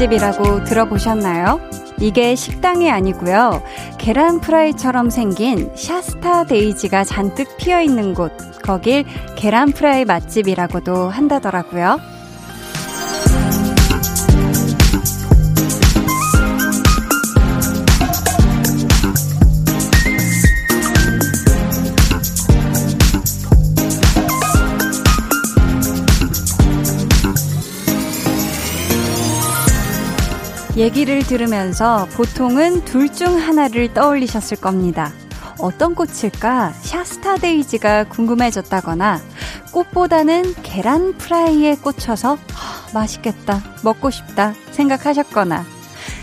맛집이라고 들어보셨나요? 이게 식당이 아니고요. 계란 프라이처럼 생긴 샤스타 데이지가 잔뜩 피어 있는 곳. 거길 계란 프라이 맛집이라고도 한다더라고요. 얘기를 들으면서 보통은 둘 중 하나를 떠올리셨을 겁니다. 어떤 꽃일까? 샤스타 데이지가 궁금해졌다거나 꽃보다는 계란 프라이에 꽂혀서 아, 맛있겠다, 먹고 싶다 생각하셨거나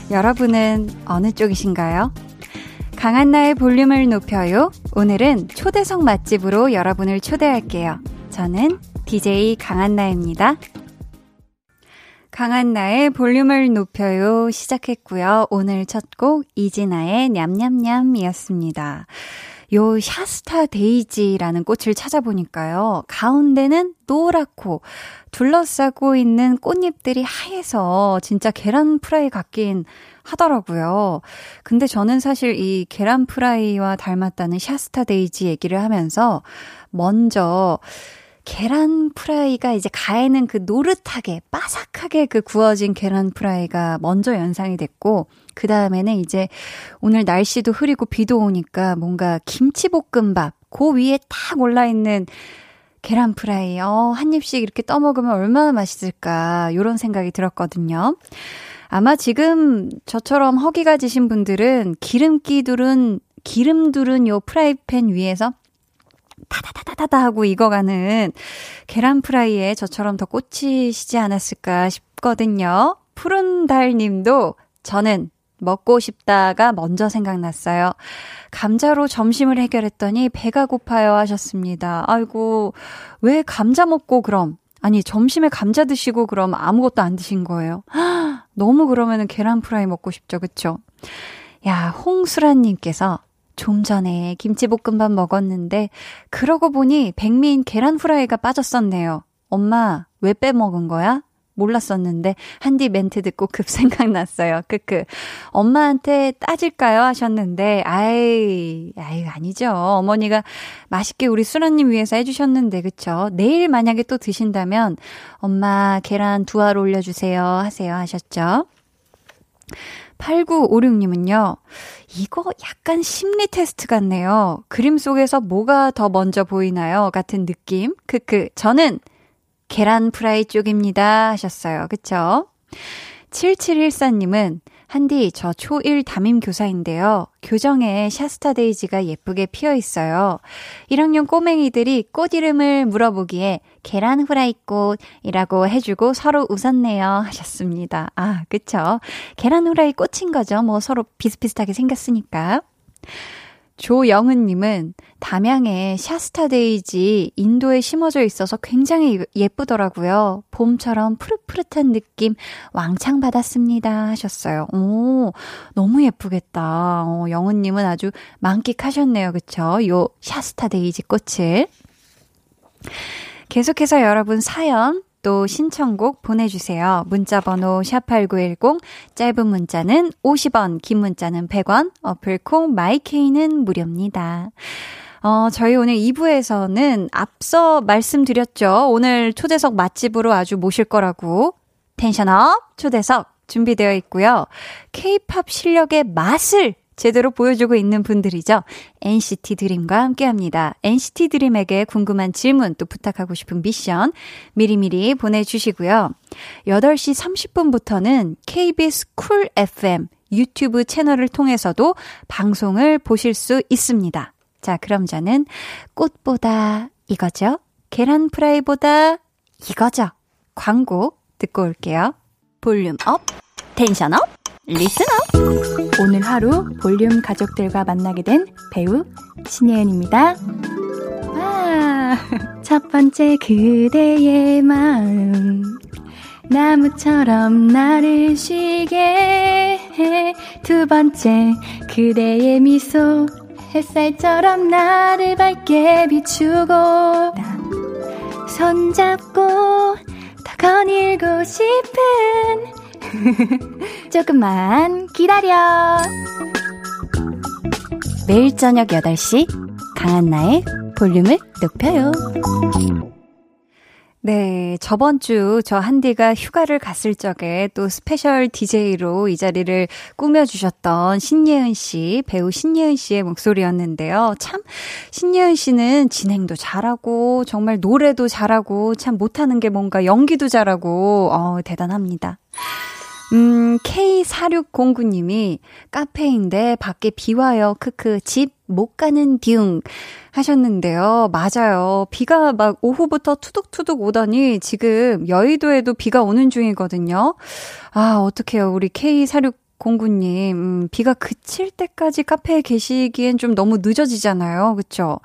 여러분은 어느 쪽이신가요? 강한나의 볼륨을 높여요. 오늘은 초대석 맛집으로 여러분을 초대할게요. 저는 DJ 강한나입니다. 강한나의 볼륨을 높여요 시작했고요. 오늘 첫 곡 이진아의 냠냠냠이었습니다. 요 샤스타 데이지라는 꽃을 찾아보니까요. 가운데는 노랗고 둘러싸고 있는 꽃잎들이 하얘서 진짜 계란 프라이 같긴 하더라고요. 근데 저는 사실 이 계란 프라이와 닮았다는 샤스타 데이지 얘기를 하면서 먼저 계란 프라이가 이제 가에는 그 노릇하게 바삭하게 그 구워진 계란 프라이가 먼저 연상이 됐고 그 다음에는 이제 오늘 날씨도 흐리고 비도 오니까 뭔가 김치볶음밥 그 위에 딱 올라 있는 계란 프라이 어, 한 입씩 이렇게 떠 먹으면 얼마나 맛있을까 요런 생각이 들었거든요. 아마 지금 저처럼 허기가 지신 분들은 기름기 두른 기름 두른 요 프라이팬 위에서 타다다다다다 하고 익어가는 계란 프라이에 저처럼 더 꽂히시지 않았을까 싶거든요. 푸른 달 님도 저는 먹고 싶다가 먼저 생각났어요. 감자로 점심을 해결했더니 배가 고파요 하셨습니다. 아이고, 왜 감자 먹고 그럼? 아니, 점심에 감자 드시고 그럼 아무것도 안 드신 거예요? 너무 그러면은 계란 프라이 먹고 싶죠, 그쵸? 야, 홍수라님께서 좀 전에 김치볶음밥 먹었는데 그러고 보니 백미인 계란 후라이가 빠졌었네요. 엄마, 왜 빼먹은 거야? 몰랐었는데 한디 멘트 듣고 급 생각났어요. 크크. 엄마한테 따질까요? 하셨는데 아이, 아이 아니죠. 어머니가 맛있게 우리 수라님 위해서 해주셨는데 그쵸? 내일 만약에 또 드신다면 엄마 계란 두 알 올려주세요 하세요 하셨죠? 8956님은요, 이거 약간 심리 테스트 같네요. 그림 속에서 뭐가 더 먼저 보이나요? 같은 느낌. 크크. 저는 계란 프라이 쪽입니다. 하셨어요. 그쵸? 7714님은 한디, 저 초1 담임 교사인데요. 교정에 샤스타 데이지가 예쁘게 피어 있어요. 1학년 꼬맹이들이 꽃 이름을 물어보기에 계란 후라이 꽃이라고 해주고 서로 웃었네요. 하셨습니다. 아, 그쵸. 계란 후라이 꽃인 거죠. 뭐 서로 비슷비슷하게 생겼으니까. 조영은님은 담양에 샤스타데이지 인도에 심어져 있어서 굉장히 예쁘더라고요. 봄처럼 푸릇푸릇한 느낌 왕창 받았습니다. 하셨어요. 오, 너무 예쁘겠다. 어, 영은님은 아주 만끽하셨네요. 그쵸? 요 샤스타데이지 꽃을. 계속해서 여러분 사연 또 신청곡 보내주세요. 문자번호 샵8910, 짧은 문자는 50원, 긴 문자는 100원, 어플콩 마이케이는 무료입니다. 어, 저희 오늘 2부에서는 앞서 말씀드렸죠. 오늘 초대석 맛집으로 아주 모실 거라고. 텐션업 초대석 준비되어 있고요. 케이팝 실력의 맛을 제대로 보여주고 있는 분들이죠. NCT 드림과 함께 합니다. NCT 드림에게 궁금한 질문 또 부탁하고 싶은 미션 미리미리 보내주시고요. 8시 30분부터는 KBS 쿨 FM 유튜브 채널을 통해서도 방송을 보실 수 있습니다. 자, 그럼 저는 꽃보다 이거죠. 계란 프라이보다 이거죠. 광고 듣고 올게요. volume up, tension up. Listener 오늘 하루 볼륨 가족들과 만나게 된 배우 신예은입니다. 와, 첫 번째 그대의 마음 나무처럼 나를 쉬게 해. 두 번째 그대의 미소 햇살처럼 나를 밝게 비추고 손잡고 더 거닐고 싶은 조금만 기다려. 매일 저녁 8시 강한나의 볼륨을 높여요. 네, 저번 주 저 한디가 휴가를 갔을 적에 또 special DJ로 이 자리를 꾸며주셨던 신예은 씨, 배우 신예은 씨의 목소리였는데요. 참, 신예은 씨는 진행도 잘하고, 정말 노래도 잘하고, 참 못하는 게 뭔가 연기도 잘하고, 어, 대단합니다. 음, K4609님이 카페인데 밖에 비 와요. 크크. 집 못 가는 듀 하셨는데요. 맞아요. 비가 막 오후부터 투둑투둑 오더니 지금 여의도에도 비가 오는 중이거든요. 아, 어떡해요. 우리 K4609님. 음, 비가 그칠 때까지 카페에 계시기엔 좀 너무 늦어지잖아요. 그쵸?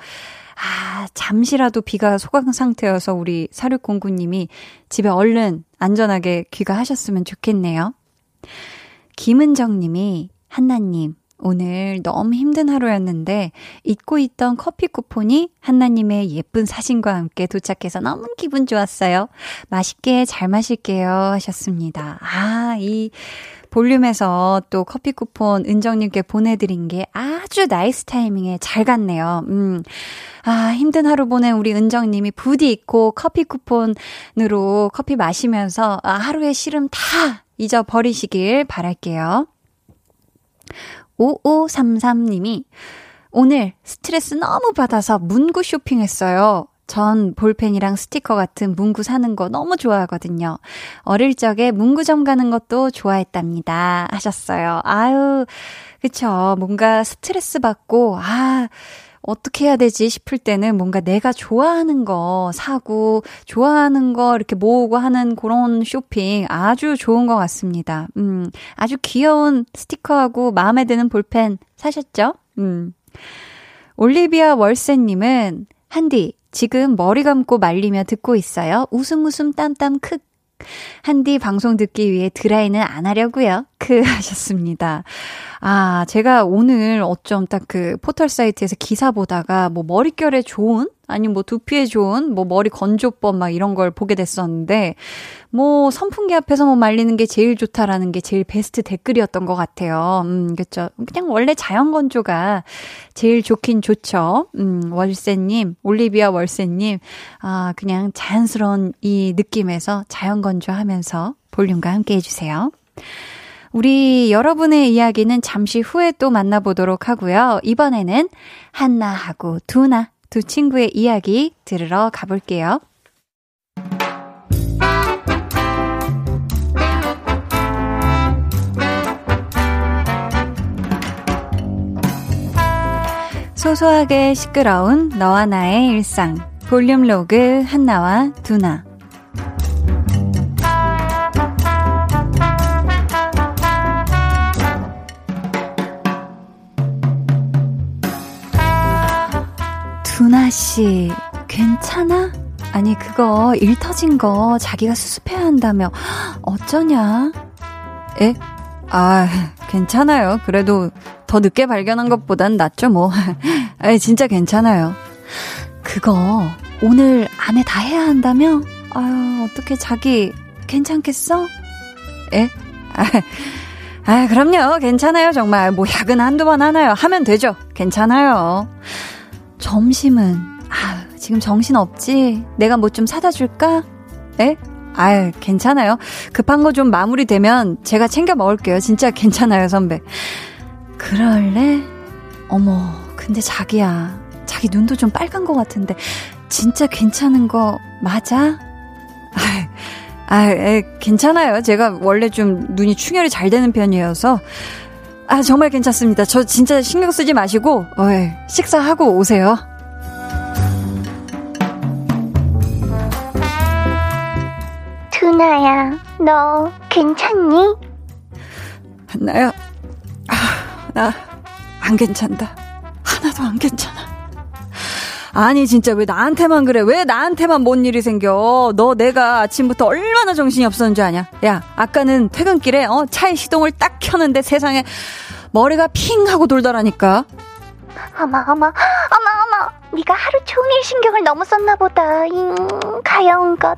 아, 잠시라도 비가 소강 상태여서 우리 4609님이 집에 얼른 안전하게 귀가하셨으면 좋겠네요. 김은정 님이, 한나님, 오늘 너무 힘든 하루였는데 잊고 있던 커피 쿠폰이 한나님의 예쁜 사진과 함께 도착해서 너무 기분 좋았어요. 맛있게 잘 마실게요 하셨습니다. 아, 이 볼륨에서 또 커피 쿠폰 은정님께 보내드린 게 아주 nice timing에 잘 갔네요. 음. 아, 힘든 하루 보낸 우리 은정님이 부디 있고 커피 쿠폰으로 커피 마시면서 아, 하루의 시름 다 잊어버리시길 바랄게요. 5533님이 오늘 스트레스 너무 받아서 문구 쇼핑했어요. 전 볼펜이랑 스티커 같은 문구 사는 거 너무 좋아하거든요. 어릴 적에 문구점 가는 것도 좋아했답니다. 하셨어요. 아유, 그쵸. 뭔가 스트레스 받고, 아, 어떻게 해야 되지 싶을 때는 뭔가 내가 좋아하는 거 사고, 좋아하는 거 이렇게 모으고 하는 그런 쇼핑 아주 좋은 것 같습니다. 음, 아주 귀여운 스티커하고 마음에 드는 볼펜 사셨죠? 음. 올리비아 월세님은, 한디, 지금 머리 감고 말리며 듣고 있어요. 웃음 웃음 땀땀 크. 한디 방송 듣기 위해 드라이는 안 하려고요. 크 하셨습니다. 아, 제가 오늘 어쩜 딱 그 포털 사이트에서 기사 보다가 뭐 머릿결에 좋은 아니면 뭐 두피에 좋은 뭐 머리 건조법 막 이런 걸 보게 됐었는데 뭐 선풍기 앞에서 뭐 말리는 게 제일 좋다라는 게 제일 베스트 댓글이었던 것 같아요. 음, 그렇죠. 그냥 원래 자연 건조가 제일 좋긴 좋죠. 음, 월세님, 올리비아 월세님, 아, 그냥 자연스러운 이 느낌에서 자연 건조하면서 볼륨과 함께 해주세요. 우리 여러분의 이야기는 잠시 후에 또 만나보도록 하고요. 이번에는 한나하고 두나 두 친구의 이야기 들으러 가볼게요. 소소하게 시끄러운 너와 나의 일상 볼륨 로그 한나와 두나 두나씨, 괜찮아? 아니, 그거 일 터진 거 자기가 수습해야 한다며. 어쩌냐? 에? 아, 괜찮아요. 그래도 더 늦게 발견한 것보단 낫죠, 뭐. 아 진짜 괜찮아요. 그거 오늘 안에 다 해야 한다며? 아유, 어떻게 자기 괜찮겠어? 에? 아, 아, 그럼요. 괜찮아요, 정말. 뭐, 야근 한두 번 하나요? 하면 되죠. 괜찮아요. 점심은, 아 지금 정신 없지? 내가 뭐 좀 사다 줄까? 에? 아유, 괜찮아요. 급한 거 좀 마무리되면 제가 챙겨 먹을게요. 진짜 괜찮아요, 선배. 그럴래? 어머, 근데 자기야. 자기 눈도 좀 빨간 것 같은데. 진짜 괜찮은 거 맞아? 아, 아, 에, 괜찮아요. 제가 원래 좀 눈이 충혈이 잘 되는 편이어서. 아, 정말 괜찮습니다. 저 진짜 신경 쓰지 마시고, 어, 예, 식사하고 오세요. 두나야, 너 괜찮니? 나야, 아, 나 안 괜찮다. 하나도 안 괜찮아. 아니 진짜 왜 나한테만 그래? 왜 나한테만 뭔 일이 생겨? 너 내가 아침부터 얼마나 정신이 없었는 줄 아냐? 야 아까는 퇴근길에 어 차에 시동을 딱 켰는데 세상에 머리가 핑 하고 돌더라니까. 어머 어머 어머 어머 네가 하루 종일 신경을 너무 썼나 보다. 잉 가여운 것.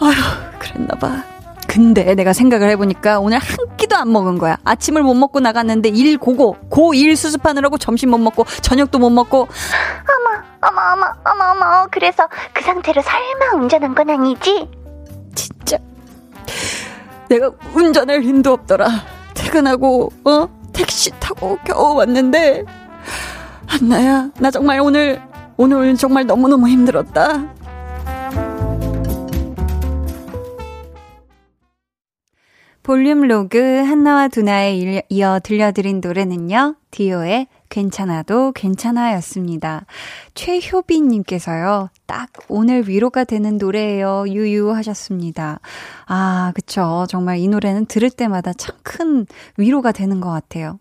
아휴 그랬나 봐. 근데 내가 생각을 해보니까 오늘 한 끼도 안 먹은 거야. 아침을 못 먹고 나갔는데 일 고고, 고일 수습하느라고 점심 못 먹고, 저녁도 못 먹고. 어머, 어머, 어머, 어머, 어머. 그래서 그 상태로 설마 운전한 건 아니지? 진짜. 내가 운전할 힘도 없더라. 퇴근하고, 어? 택시 타고 겨우 왔는데. 한나야, 나 정말 오늘, 오늘 정말 너무너무 힘들었다. 볼륨 로그 한나와 두나에 이어 들려드린 노래는요. 디오의 괜찮아도 괜찮아였습니다. 최효빈님께서요. 딱 오늘 위로가 되는 노래예요. 유유 하셨습니다. 아, 그쵸. 정말 이 노래는 들을 때마다 참 큰 위로가 되는 것 같아요.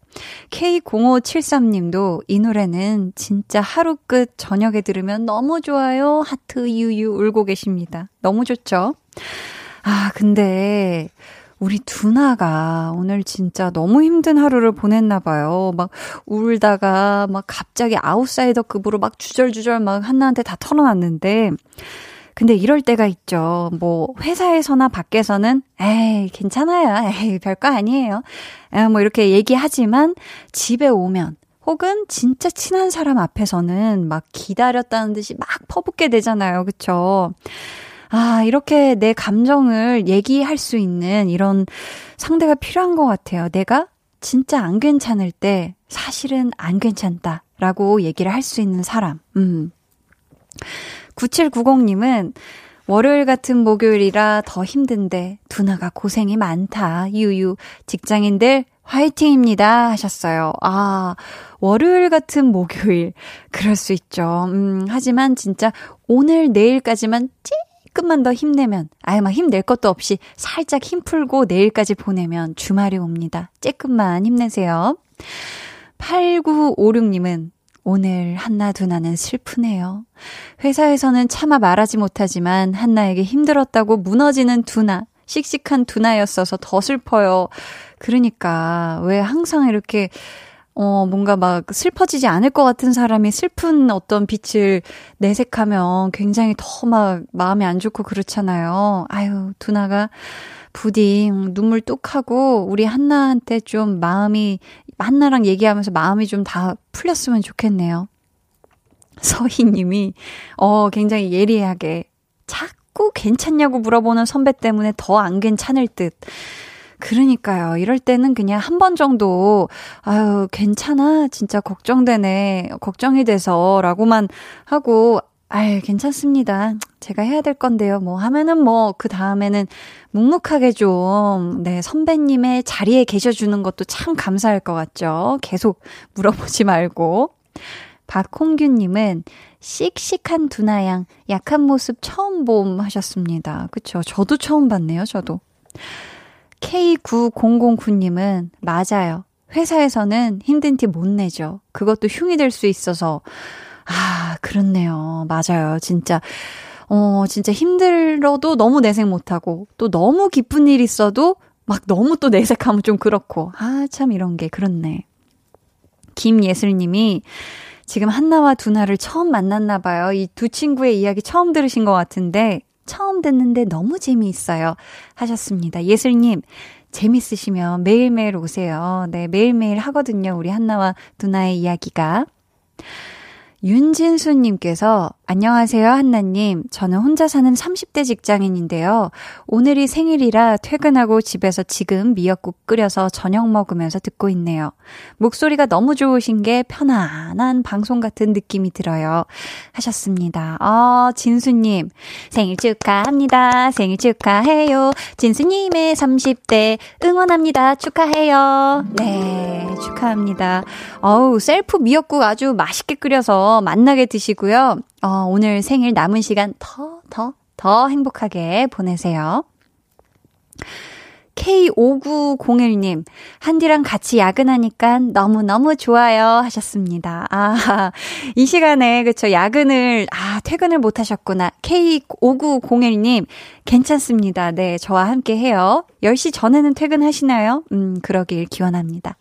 K0573님도 이 노래는 진짜 하루 끝 저녁에 들으면 너무 좋아요. 하트 유유 울고 계십니다. 너무 좋죠? 아, 근데 우리 두나가 오늘 진짜 너무 힘든 하루를 보냈나 봐요. 막 울다가 막 갑자기 아웃사이더 급으로 막 주절주절 막 한나한테 다 털어놨는데 근데 이럴 때가 있죠. 뭐 회사에서나 밖에서는 에이 괜찮아요. 에이 별거 아니에요. 에, 뭐 이렇게 얘기하지만 집에 오면 혹은 진짜 친한 사람 앞에서는 막 기다렸다는 듯이 막 퍼붓게 되잖아요. 그쵸? 아, 이렇게 내 감정을 얘기할 수 있는 이런 상대가 필요한 것 같아요. 내가 진짜 안 괜찮을 때 사실은 안 괜찮다. 라고 얘기를 할 수 있는 사람. 음. 9790님은 월요일 같은 목요일이라 더 힘든데 두나가 고생이 많다. 유유. 직장인들 화이팅입니다. 하셨어요. 아, 월요일 같은 목요일. 그럴 수 있죠. 음, 하지만 진짜 오늘 내일까지만 찌 조금만 더 힘내면, 아유, 막 힘낼 것도 없이 살짝 힘 풀고 내일까지 보내면 주말이 옵니다. 조금만 힘내세요. 8956님은 오늘 한나 두나는 슬프네요. 회사에서는 차마 말하지 못하지만 한나에게 힘들었다고 무너지는 두나, 씩씩한 두나였어서 더 슬퍼요. 그러니까 왜 항상 이렇게 어, 뭔가 막 슬퍼지지 않을 것 같은 사람이 슬픈 어떤 빛을 내색하면 굉장히 더 막 마음이 안 좋고 그렇잖아요. 아유, 두나가 부디 눈물 뚝 하고 우리 한나한테 좀 마음이, 한나랑 얘기하면서 마음이 좀 다 풀렸으면 좋겠네요. 서희님이, 어, 굉장히 예리하게 자꾸 괜찮냐고 물어보는 선배 때문에 더 안 괜찮을 듯. 그러니까요. 이럴 때는 그냥 한 번 정도, 아유, 괜찮아. 진짜 걱정되네. 걱정이 돼서. 라고만 하고, 아유, 괜찮습니다. 제가 해야 될 건데요. 뭐 하면은 뭐, 그 다음에는 묵묵하게 좀, 네, 선배님의 자리에 계셔주는 것도 참 감사할 것 같죠. 계속 물어보지 말고. 박홍규님은 씩씩한 두나양, 약한 모습 처음 봄 하셨습니다. 그쵸. 저도 처음 봤네요, 저도. K9009님은 맞아요. 회사에서는 힘든 티 못 내죠. 그것도 흉이 될 수 있어서. 아, 그렇네요. 맞아요. 진짜. 어, 진짜 힘들어도 너무 내색 못하고, 또 너무 기쁜 일 있어도 막 너무 또 내색하면 좀 그렇고. 아, 참 이런 게 그렇네. 김예슬님이 지금 한나와 두나를 처음 만났나 봐요. 이 두 친구의 이야기 처음 들으신 것 같은데, 처음 듣는데 너무 재미있어요. 하셨습니다. 예슬님, 재밌으시면 매일매일 오세요. 네, 매일매일 하거든요. 우리 한나와 두나의 이야기가. 윤진수님께서 안녕하세요, 한나님. 저는 혼자 사는 30대 직장인인데요. 오늘이 생일이라 퇴근하고 집에서 지금 미역국 끓여서 저녁 먹으면서 듣고 있네요. 목소리가 너무 좋으신 게 편안한 방송 같은 느낌이 들어요. 하셨습니다. 아, 진수님. 생일 축하합니다. 생일 축하해요. 진수님의 30대 응원합니다. 축하해요. 네, 축하합니다. 어우, 셀프 미역국 아주 맛있게 끓여서 맛나게 드시고요. 어, 오늘 생일 남은 시간 더, 더, 더 행복하게 보내세요. K5901님, 한디랑 같이 야근하니까 너무너무 좋아요 하셨습니다. 아, 이 시간에, 그쵸, 야근을, 아, 퇴근을 못 하셨구나. K5901님, 괜찮습니다. 네, 저와 함께 해요. 10시 전에는 퇴근하시나요? 음, 그러길 기원합니다.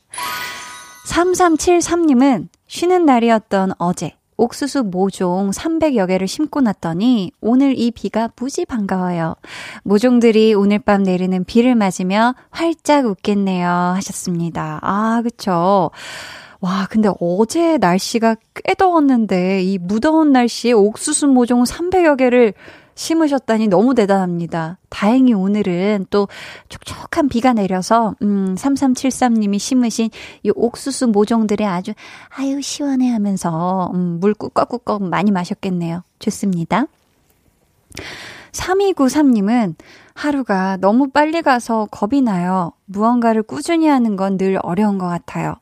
3373님은 쉬는 날이었던 어제, 옥수수 모종 300여 개를 심고 났더니 오늘 이 비가 무지 반가워요. 모종들이 오늘 밤 내리는 비를 맞으며 활짝 웃겠네요. 하셨습니다. 아, 그쵸. 와, 근데 어제 날씨가 꽤 더웠는데 이 무더운 날씨에 옥수수 모종 300여 개를 심으셨다니 너무 대단합니다. 다행히 오늘은 또 촉촉한 비가 내려서, 음, 3373님이 심으신 이 옥수수 모종들이 아주, 아유, 시원해 하면서, 음, 물 꾹꺽꾹꺽 많이 마셨겠네요. 좋습니다. 3293님은 하루가 너무 빨리 가서 겁이 나요. 무언가를 꾸준히 하는 건 늘 어려운 것 같아요.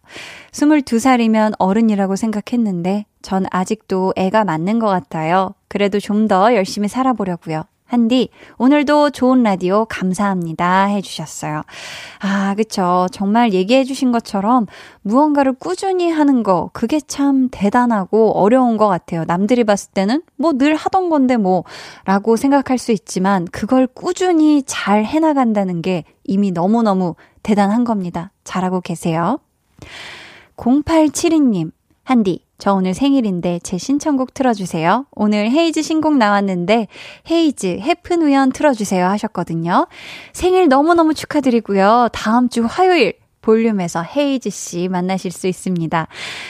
22살이면 어른이라고 생각했는데 전 아직도 애가 맞는 것 같아요. 그래도 좀 더 열심히 살아보려고요. 한디, 오늘도 좋은 라디오 감사합니다. 해주셨어요. 아, 그쵸. 정말 얘기해주신 것처럼 무언가를 꾸준히 하는 거, 그게 참 대단하고 어려운 것 같아요. 남들이 봤을 때는 뭐 늘 하던 건데 뭐, 라고 생각할 수 있지만, 그걸 꾸준히 잘 해나간다는 게 이미 너무너무 대단한 겁니다. 잘하고 계세요. 0872님, 한디, 저 오늘 생일인데 제 신청곡 틀어주세요. 오늘 헤이즈 신곡 나왔는데 헤이즈 해픈 우연 틀어주세요 하셨거든요. 생일 너무너무 축하드리고요. 다음 주 화요일 볼륨에서 헤이즈 씨 만나실 수 있습니다.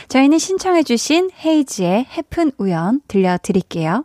저희는 신청해주신 헤이즈의 해픈 우연 들려드릴게요.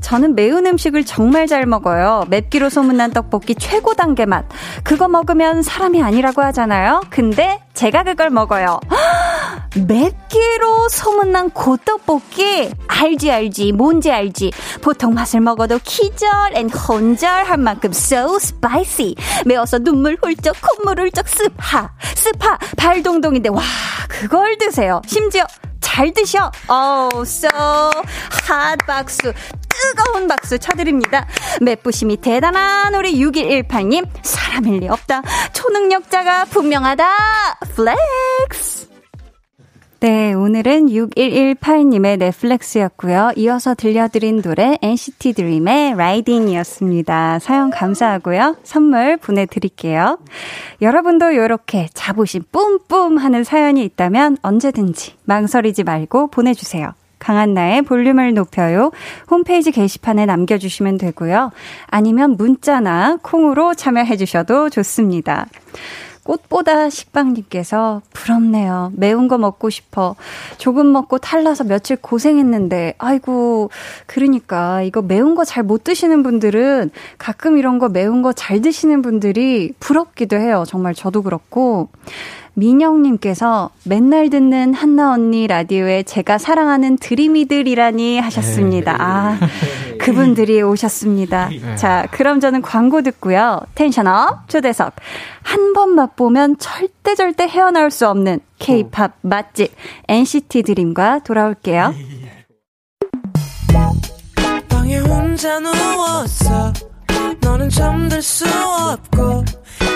저는 매운 음식을 정말 잘 먹어요. 맵기로 소문난 떡볶이 최고 단계 맛. 그거 먹으면 사람이 아니라고 하잖아요. 근데 제가 그걸 먹어요. 맵기로 소문난 그 떡볶이? 알지 알지. 뭔지 알지. 보통 맛을 먹어도 기절 and 혼절할 만큼 so spicy. 매워서 눈물 훌쩍 콧물 훌쩍 습하 습하. 발동동인데 와 그걸 드세요. 심지어 잘 드셔. 어우 so 핫 박수 뜨거운 박수 쳐드립니다. 맵부심이 대단한 우리 6118님, 사람일 리 없다. 초능력자가 분명하다. Flex! 네, 오늘은 6118님의 flex였고요. 이어서 들려드린 노래 NCT Dream의 Ridin'이었습니다. 사연 감사하고요. 선물 보내드릴게요. 여러분도 이렇게 자부심 뿜뿜 하는 사연이 있다면 언제든지 망설이지 말고 보내주세요. 강한나의 볼륨을 높여요. 홈페이지 게시판에 남겨주시면 되고요. 아니면 문자나 콩으로 참여해 주셔도 좋습니다. 꽃보다 식빵님께서 부럽네요. 매운 거 먹고 싶어. 조금 먹고 탈라서 며칠 고생했는데, 아이고, 그러니까 이거 매운 거 잘 못 드시는 분들은 가끔 이런 거 매운 거 잘 드시는 분들이 부럽기도 해요. 정말 저도 그렇고. 민영님께서 맨날 듣는 한나 언니 라디오에 제가 사랑하는 드림이들이라니 하셨습니다. 네. 아, 그분들이 오셨습니다. 네. 자, 그럼 저는 광고 듣고요. 텐션업 초대석. 한 번 맛보면 절대 절대 헤어나올 수 없는 케이팝 맛집 NCT 드림과 돌아올게요. 방에 혼자 누웠어. 너는 잠들 수 없고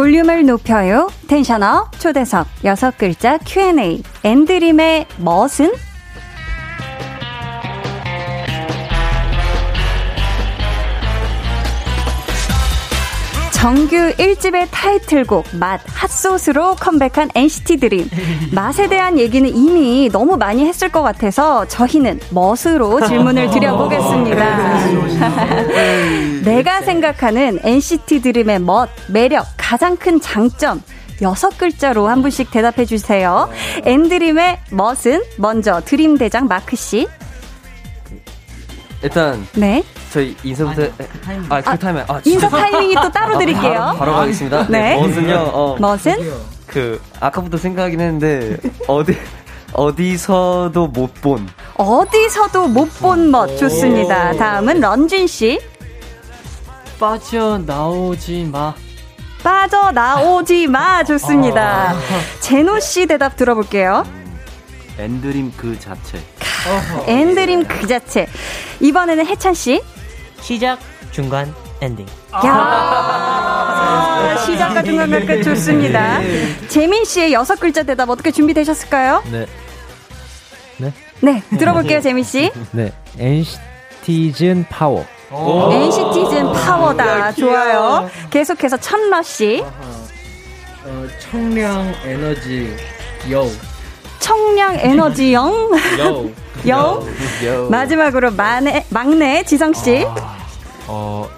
볼륨을 높여요. 텐션업 초대석 여섯 글자 Q&A 엔드림의 멋은? 정규 1집의 타이틀곡 맛 핫소스로 컴백한 NCT 드림. 맛에 대한 얘기는 이미 너무 많이 했을 것 같아서 저희는 멋으로 질문을 드려보겠습니다. 내가 생각하는 NCT 드림의 멋, 매력, 가장 큰 장점 여섯 글자로 한 분씩 대답해 주세요. 엔드림의 멋은 먼저 드림 대장 마크 씨. 일단 네. 저희 인사부터 아, 그 타이밍. 아, 인사 타이밍이 또 따로 드릴게요. 바로, 바로 가겠습니다. 네. 네. 멋은요. 어, 멋은 그 아까부터 생각하긴 했는데 어디 어디서도 못 본. 어디서도 못 본 멋 좋습니다. 다음은 런쥔 씨. 빠져나오지 마. 빠져나오지 마 좋습니다. 제노 씨 대답 들어볼게요. 엔드림 그 자체. 엔드림 그 자체. 이번에는 해찬 씨. 시작, 중간, 엔딩. 야 시작과 중간과 끝 좋습니다. 재민 씨의 여섯 글자 대답 어떻게 준비되셨을까요? 네. 네? 네, 들어볼게요, 재민 씨. 네. NCT즌 파워. NCT즌 파워다. 좋아요. 계속해서 천러 씨. 어, 청량 에너지, 요. 청량 에너지 영. 요. 영. 마지막으로 막내, 막내 지성 씨. 어,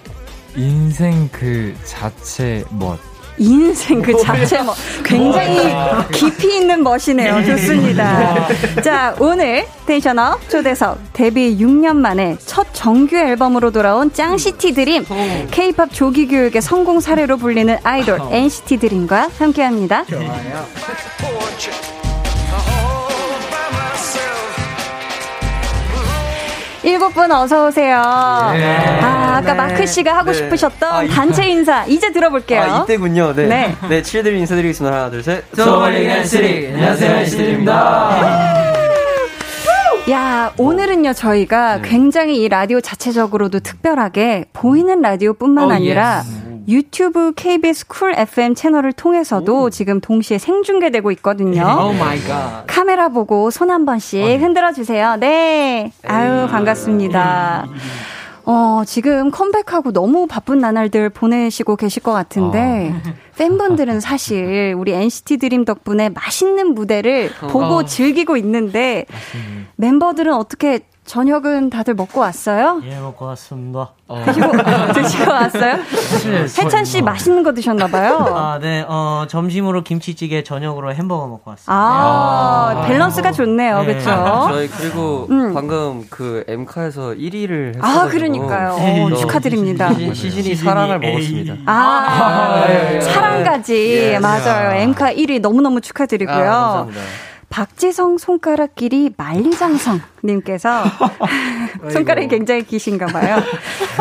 인생 그 자체 멋. 인생 그 자체 뭐 굉장히 깊이 있는 멋이네요. 좋습니다. 자, 오늘 텐션업 초대석 데뷔 6년 만에 첫 정규 앨범으로 돌아온 짱시티 드림. K-팝 조기 교육의 성공 사례로 불리는 아이돌 NCT 드림과 함께합니다. 일곱 분 어서 오세요. 아, 아까 마크 씨가 하고 네. 싶으셨던 아, 이- 단체 인사 이제 들어볼게요. 아 이때군요. 네. 네. 네. 칠드림 인사드리겠습니다. 하나 둘 셋. 소울링 NCT. 안녕하세요, NCT입니다. 야, 오늘은요, 저희가 네. 굉장히 이 라디오 자체적으로도 특별하게 보이는 라디오뿐만 오, 아니라 유튜브 KBS 쿨 FM 채널을 통해서도 지금 동시에 생중계되고 있거든요. Oh my god. 카메라 보고 손 한 번씩 흔들어 주세요. 네. 아유, 반갑습니다. 어, 지금 컴백하고 너무 바쁜 나날들 보내시고 계실 것 같은데, 팬분들은 사실 우리 NCT 드림 덕분에 맛있는 무대를 보고 즐기고 있는데, 멤버들은 어떻게 저녁은 다들 먹고 왔어요? 예, 먹고 왔습니다. 드시고, 드시고 왔어요? 해찬 씨 맛있는 거 드셨나 봐요. 아, 네, 어, 점심으로 김치찌개, 저녁으로 햄버거 먹고 왔습니다. 아, 밸런스가 좋네요. 네. 그쵸? 저희 그리고 음. 방금 그 엠카에서 1위를 했어요. 아, 그러니까요. 어, 축하드립니다. 시즌, 시즌이 사랑을 먹었습니다. 아, 사랑까지. 예, 맞아요. 예. 엠카 1위 너무너무 축하드리고요. 아, 감사합니다. 박지성 손가락끼리 만리장성님께서 손가락이 굉장히 기신가 봐요.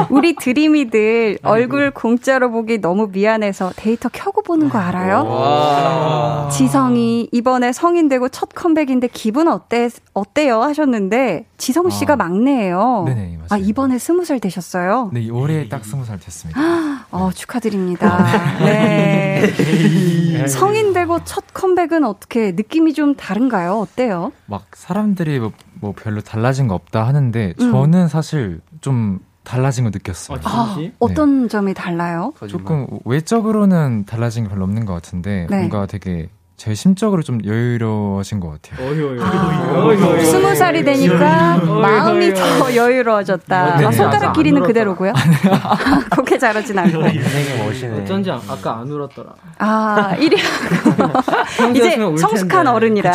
우리 드림이들 얼굴 공짜로 보기 너무 미안해서 데이터 켜고 보는 거 알아요? 와. 지성이 이번에 성인 되고 첫 컴백인데 기분 어때 어때요 하셨는데 지성 씨가 아. 막내예요. 네네, 맞아요. 아 이번에 스무 살 되셨어요? 네, 올해 딱 스무 살 됐습니다. 어 축하드립니다. 네. 성인 되고 첫 컴백은 어떻게 느낌이 좀 다른가요? 어때요? 막 사람들이 뭐, 뭐 별로 달라진 거 없다 하는데 음. 저는 사실 좀 달라진 거 느꼈어요. 아, 어떤 점이 달라요? 조금 외적으로는 달라진 게 별로 없는 것 같은데 네. 뭔가 되게 제 심적으로 좀 여유로워진 것 같아요. 스무 살이 되니까 마음이 더 여유로워졌다. 네. 아, 손가락 안 길이는 울었다. 그대로고요? 그렇게 자라진 않고. 되게 멋있네. 어쩐지 아- 아까 안 울었더라. 아, 1위. 평소였으면 이제 올 성숙한. 어른이라.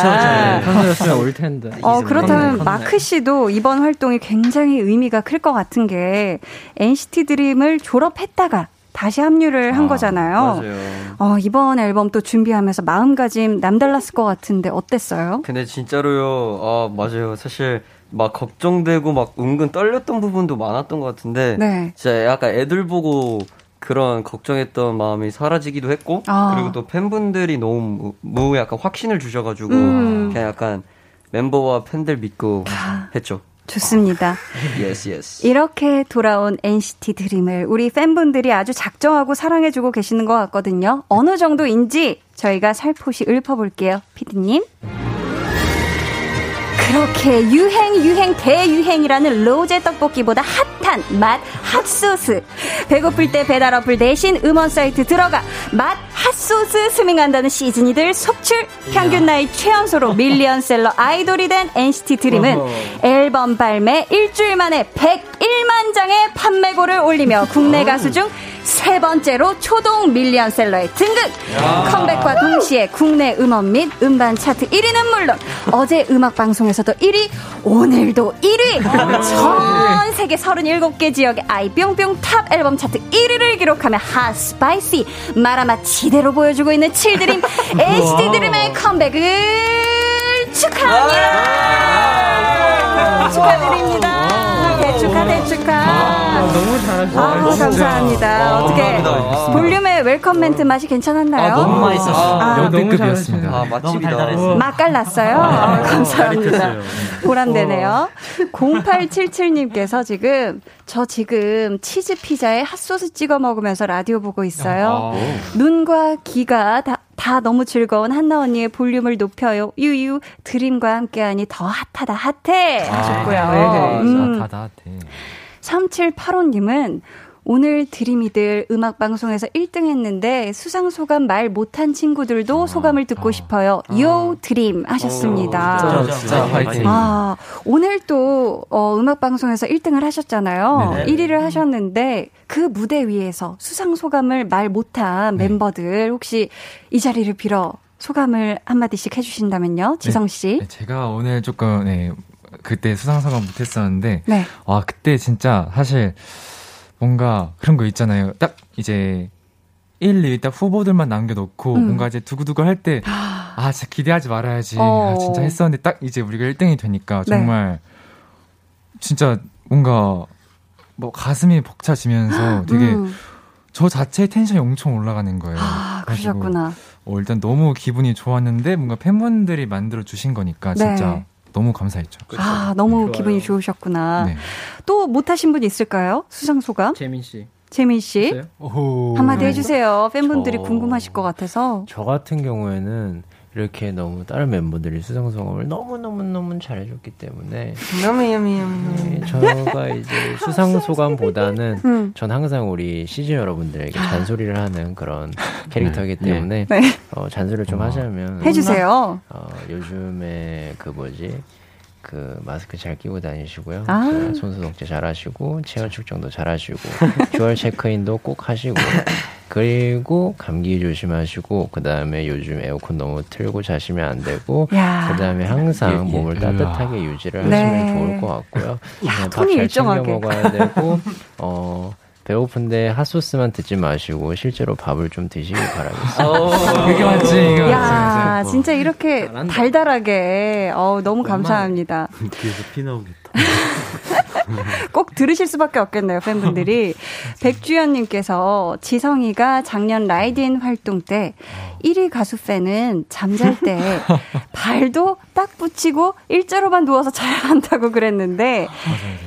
평소였으면 올 텐데. 어, 그렇다면. 마크 씨도 이번 활동이 굉장히 의미가 클 것 같은 게 NCT 드림을 졸업했다가 다시 합류를 한 아, 거잖아요. 맞아요. 어, 이번 앨범 또 준비하면서 마음가짐 남달랐을 것 같은데 어땠어요? 근데 진짜로요. 아 맞아요. 사실 막 걱정되고 막 은근 떨렸던 부분도 많았던 것 같은데 네. 진짜 약간 애들 보고 그런 걱정했던 마음이 사라지기도 했고 아. 그리고 또 팬분들이 너무 무 약간 확신을 주셔가지고 음. 그냥 약간 멤버와 팬들 믿고 아. 했죠. 좋습니다. Yes yes. 이렇게 돌아온 NCT 드림을 우리 팬분들이 아주 작정하고 사랑해주고 계시는 것 같거든요. 어느 정도인지 저희가 살포시 읊어볼게요. 피디님. 그렇게 유행, 유행, 대유행이라는 로제 떡볶이보다 핫한 맛 핫소스. 배고플 때 배달 어플 대신 음원 사이트 들어가 맛 핫소스 스밍한다는 시즈니들 속출. 평균 나이 최연소로 밀리언셀러 아이돌이 된 NCT 드림은 앨범 발매 일주일 만에 101만 장의 판매고를 올리며 국내 가수 중 세 번째로 초동 밀리언셀러에 등극. 컴백과 동시에 국내 음원 및 음반 차트 1위는 물론 어제 음악 방송에서도 1위, 오늘도 1위. 전 세계 37개 지역의 아이 뿅뿅 top 앨범 차트 1위를 기록하며 hot spicy 마라맛 지대로 보여주고 있는 칠드림 NCT 드림의 컴백을 축하합니다. 축하드립니다. 대축하 대축하. 너무 잘하시네요. 아, 감사합니다. 어떻게 볼륨의 welcome 멘트 맛이 괜찮았나요? 아, 너무 맛있었어요. 아, 역대급이었습니다. 아, 너무 맛집이다. 달달했어요. 맛깔났어요? 아, 감사합니다. 보람되네요. 0877님께서 지금, 저 지금 치즈 피자에 핫소스 찍어 먹으면서 라디오 보고 있어요. 눈과 귀가 다, 다 너무 즐거운 한나 언니의 볼륨을 높여요. 유유, 드림과 함께하니 더 핫하다, 핫해! 하셨고요. 음. 다다한테 3785님은 오늘 드림이들 음악 방송에서 1등 했는데 수상 소감 말 못한 친구들도 소감을 듣고 싶어요. 요 드림 하셨습니다. 진짜, 진짜 화이팅. 아, 오늘 또, 어, 음악 방송에서 1등을 하셨잖아요. 네. 1위를 하셨는데, 그 무대 위에서 수상 소감을 말 못한 네. 멤버들, 혹시 이 자리를 빌어 소감을 한마디씩 해주신다면요? 지성씨. 네, 제가 오늘 조금 네, 그때 수상소감 못했었는데 네. 와 그때 진짜 사실 뭔가 그런 거 있잖아요. 딱 이제 1, 2위 딱 후보들만 남겨놓고 음. 뭔가 이제 두구두구 할때 아 진짜 기대하지 말아야지 어. 아, 진짜 했었는데 딱 이제 우리가 1등이 되니까 네. 정말 진짜 뭔가 뭐 가슴이 벅차지면서 되게 음. 저 자체의 텐션이 엄청 올라가는 거예요. 아, 그러셨구나. 어, 일단 너무 기분이 좋았는데 뭔가 팬분들이 만들어 주신 거니까 진짜 네. 너무 감사했죠. 아, 너무 기분이 좋으셨구나. 네. 또 못하신 분 있을까요? 수상 소감? 재민 씨. 재민 씨. 한마디 해주세요. 팬분들이 저- 궁금하실 것 같아서. 저 같은 경우에는 이렇게 너무 다른 멤버들이 수상소감을 너무 너무 너무 잘해줬기 때문에 너무 여미 여미. 네, 저가 이제 수상 소감보다는 음. 전 항상 우리 시즈 여러분들에게 잔소리를 하는 그런 캐릭터이기 때문에 네. 어, 잔소리를 좀 하자면 해주세요. 어, 요즘에 그 뭐지 그 마스크 잘 끼고 다니시고요. 아. 그 손소독제 잘 하시고 체온 측정도 잘 하시고 QR 체크인도 꼭 하시고 그리고 감기 조심하시고 그 다음에 요즘 에어컨 너무 틀고 자시면 안 되고 야. 그 다음에 항상 예, 예. 몸을 따뜻하게 유지를 네. 하시면 좋을 것 같고요. 야, 톤이 밥잘 챙겨. 먹어야 되고 어. 배고픈데 핫소스만 듣지 마시고 실제로 밥을 좀 드시길 바라겠습니다. 그게 맞지, 야, 맞지. 진짜 이렇게 달달하게, 어 너무 감사합니다. 귀에서 피 나오겠다. 꼭 들으실 수밖에 없겠네요, 팬분들이. 백주연님께서 지성이가 작년 라이딘 활동 때 1위 가수 팬은 잠잘 때 발도 딱 붙이고 일자로만 누워서 자야 한다고 그랬는데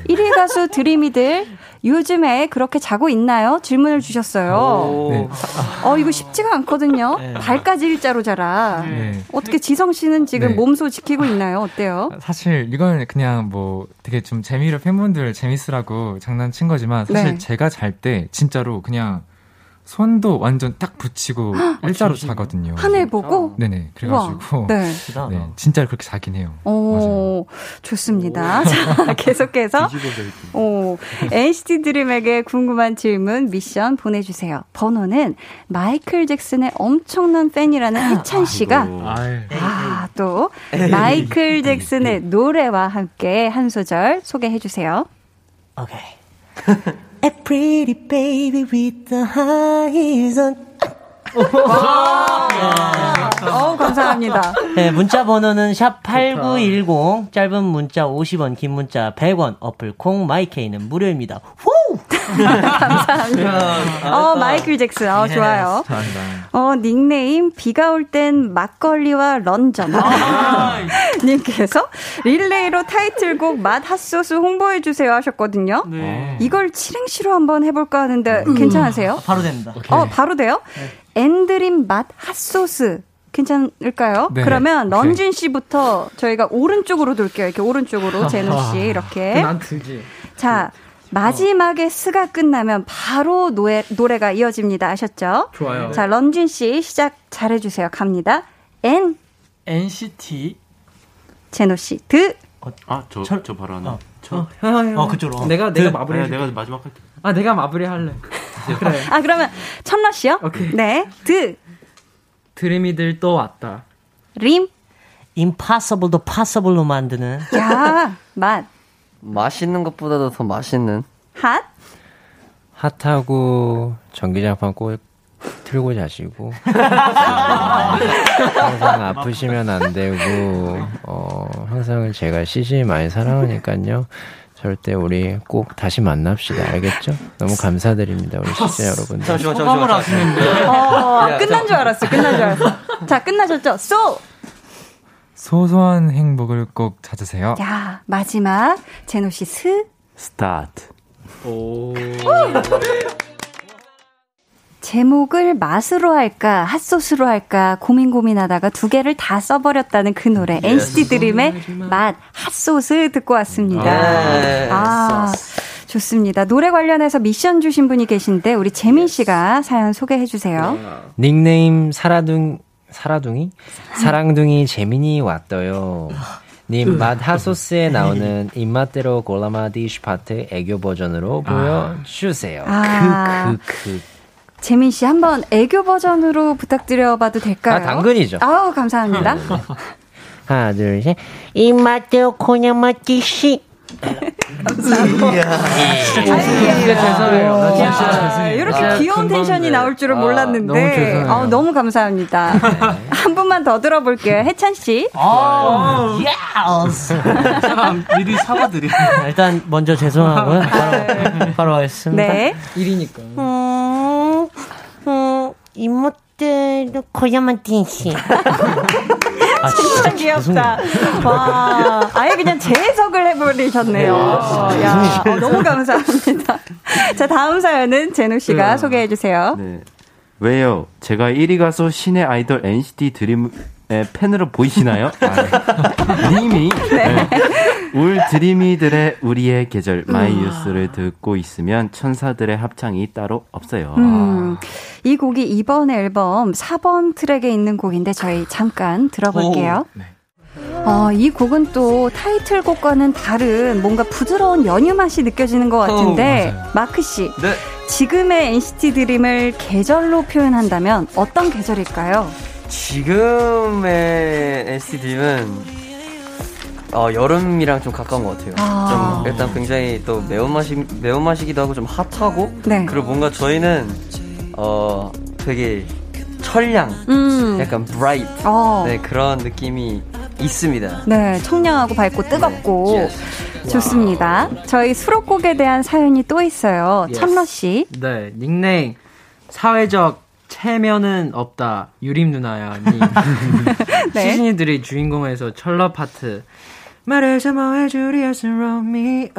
1위 가수 드림이들 요즘에 그렇게 자고 있나요? 질문을 주셨어요. 네. 어, 이거 쉽지가 않거든요. 네. 발까지 일자로 자라. 네. 어떻게 지성 씨는 지금 네. 몸소 지키고 있나요? 어때요? 사실 이건 그냥 뭐 되게 좀 재미로 팬분들 재밌으라고 장난친 거지만 사실 네. 제가 잘 때 진짜로 그냥 손도 완전 딱 붙이고 일자로 자거든요. 하늘 보고? 네네. 그래가지고 우와. 네. 네, 진짜 그렇게 자긴 해요. 오, 좋습니다. 자, 계속해서. 오, NCT 드림에게 궁금한 질문 미션 보내주세요. 번호는 마이클 잭슨의 엄청난 팬이라는 해찬 씨가. 아, 또 마이클 잭슨의 노래와 함께 한 소절 소개해 주세요. 오케이. A pretty baby with the eyes on. 어우, 감사합니다. 네, 문자 번호는 샵 8910, 짧은 문자 50원, 긴 문자 100원, 어플 콩, 마이케이는 무료입니다. 후! 어, 마이클 잭슨. 어, 좋아요. 어, 닉네임, 비가 올 땐 막걸리와 런전. 님께서 릴레이로 타이틀곡 맛 핫소스 홍보해주세요 하셨거든요. 네. 이걸 칠행시로 한번 해볼까 하는데 괜찮으세요? 바로 됩니다. 어, 바로 돼요? 엔드림 맛 핫소스. 괜찮을까요? 네. 그러면. 런쥔 씨부터 저희가 오른쪽으로 돌게요. 이렇게 오른쪽으로 제노 씨 이렇게. 난 들지. 자, 마지막에 스가 끝나면 바로 노래, 노래가 이어집니다. 아셨죠? 좋아요. 자, 런쥔 씨 시작 잘해주세요. 갑니다. N, NCT. 제노 씨, 드. 아, 저, 철- 저 바로 하나. 어, 저. 어, 그쪽으로. 내가, 내가 마무리 해줄게. 내가 마지막 할게. 아, 내가 마무리 할래. 그래. 아, 그러면 천러 씨요? 오케이. 네, 드, 드림이들 또 왔다. 림, impossible도 possible로 만드는. 야, 맛, 맛있는 것보다도 더 맛있는. 핫, 핫하고 전기장판 꼭 틀고 자시고 항상 아프시면 안 되고 어 항상 제가 CC 많이 사랑하니까요 절대 우리 꼭 다시 만납시다 알겠죠? 너무 감사드립니다 우리 시청자 여러분들 잠시만, 잠시만. 하시는데. 어, 야, 끝난 줄 알았어, 끝난 줄 알았어. 자, 끝나셨죠? 쏘! 소소한 행복을 꼭 찾으세요. 야, 마지막. 제노 씨, 스. 스타트. 오. 제목을 맛으로 할까, 핫소스로 할까 고민 고민하다가 두 개를 다 써버렸다는 그 노래. NCT 드림의 맛, 핫소스 듣고 왔습니다. 네, 아, 좋습니다. 노래 관련해서 미션 주신 분이 계신데 우리 재민 씨가 사연 소개해 주세요. 닉네임 사라둥 사라둥이 사랑둥이 재민이 왔어요. 님 맛 핫소스에 나오는 입맛대로 골라마디시 파트 애교 버전으로 보여주세요. 아. 크크크. 재민 씨 한번 애교 버전으로 부탁드려봐도 될까요? 아, 당근이죠. 아우, 감사합니다. 하나 둘 셋. 죄송해요. 나 진짜 야, 죄송해요. 이렇게 진짜 귀여운 텐션이 네. 나올 줄은 아, 몰랐는데 너무. 아, 너무 감사합니다. 한 분만 더 들어볼게요. 해찬 씨. 아, Yes! 잠깐, 미리 사과드려. 일단 먼저 죄송하고요. 바로, 바로 하겠습니다. 네. 1위니까. 음, 음, 입맛대로 고냐맛기시 아, 진짜 귀엽다. 와, 아예 그냥 재해석을 해버리셨네요. 야, 어, 너무 감사합니다. 자, 다음 사연은 제노 씨가 소개해 주세요. 네. 왜요? 제가 1위 가수 신의 아이돌 NCT 드림 의 팬으로 보이시나요? 아, 님이 네. 울 드림이들의 우리의 계절 마이유스를 듣고 있으면 천사들의 합창이 따로 없어요. 음, 이 곡이 이번 앨범 4번 트랙에 있는 곡인데 저희 잠깐 들어볼게요. 어, 이 곡은 또 타이틀곡과는 다른 뭔가 부드러운 연유 맛이 느껴지는 것 같은데 마크 씨, 네. 지금의 NCT 드림을 계절로 표현한다면 어떤 계절일까요? 지금의 NCT 드림은 어, 여름이랑 좀 가까운 것 같아요. 아. 좀 일단 굉장히 또 매운맛이 매운맛이기도 하고 좀 핫하고 네. 그리고 뭔가 저희는 어 되게 철량, 음, 약간 브라이트 어, 네 그런 느낌이 있습니다. 네, 청량하고 밝고 뜨겁고 Yes. 좋습니다. 저희 수록곡에 대한 사연이 또 있어요. Yes. 천러 씨. 네, 닉네임. 사회적 체면은 없다. 유림 누나야. 님. 네. 시즈니들의 주인공에서 철러 파트. 말해서 뭐 해주리였어 로미오.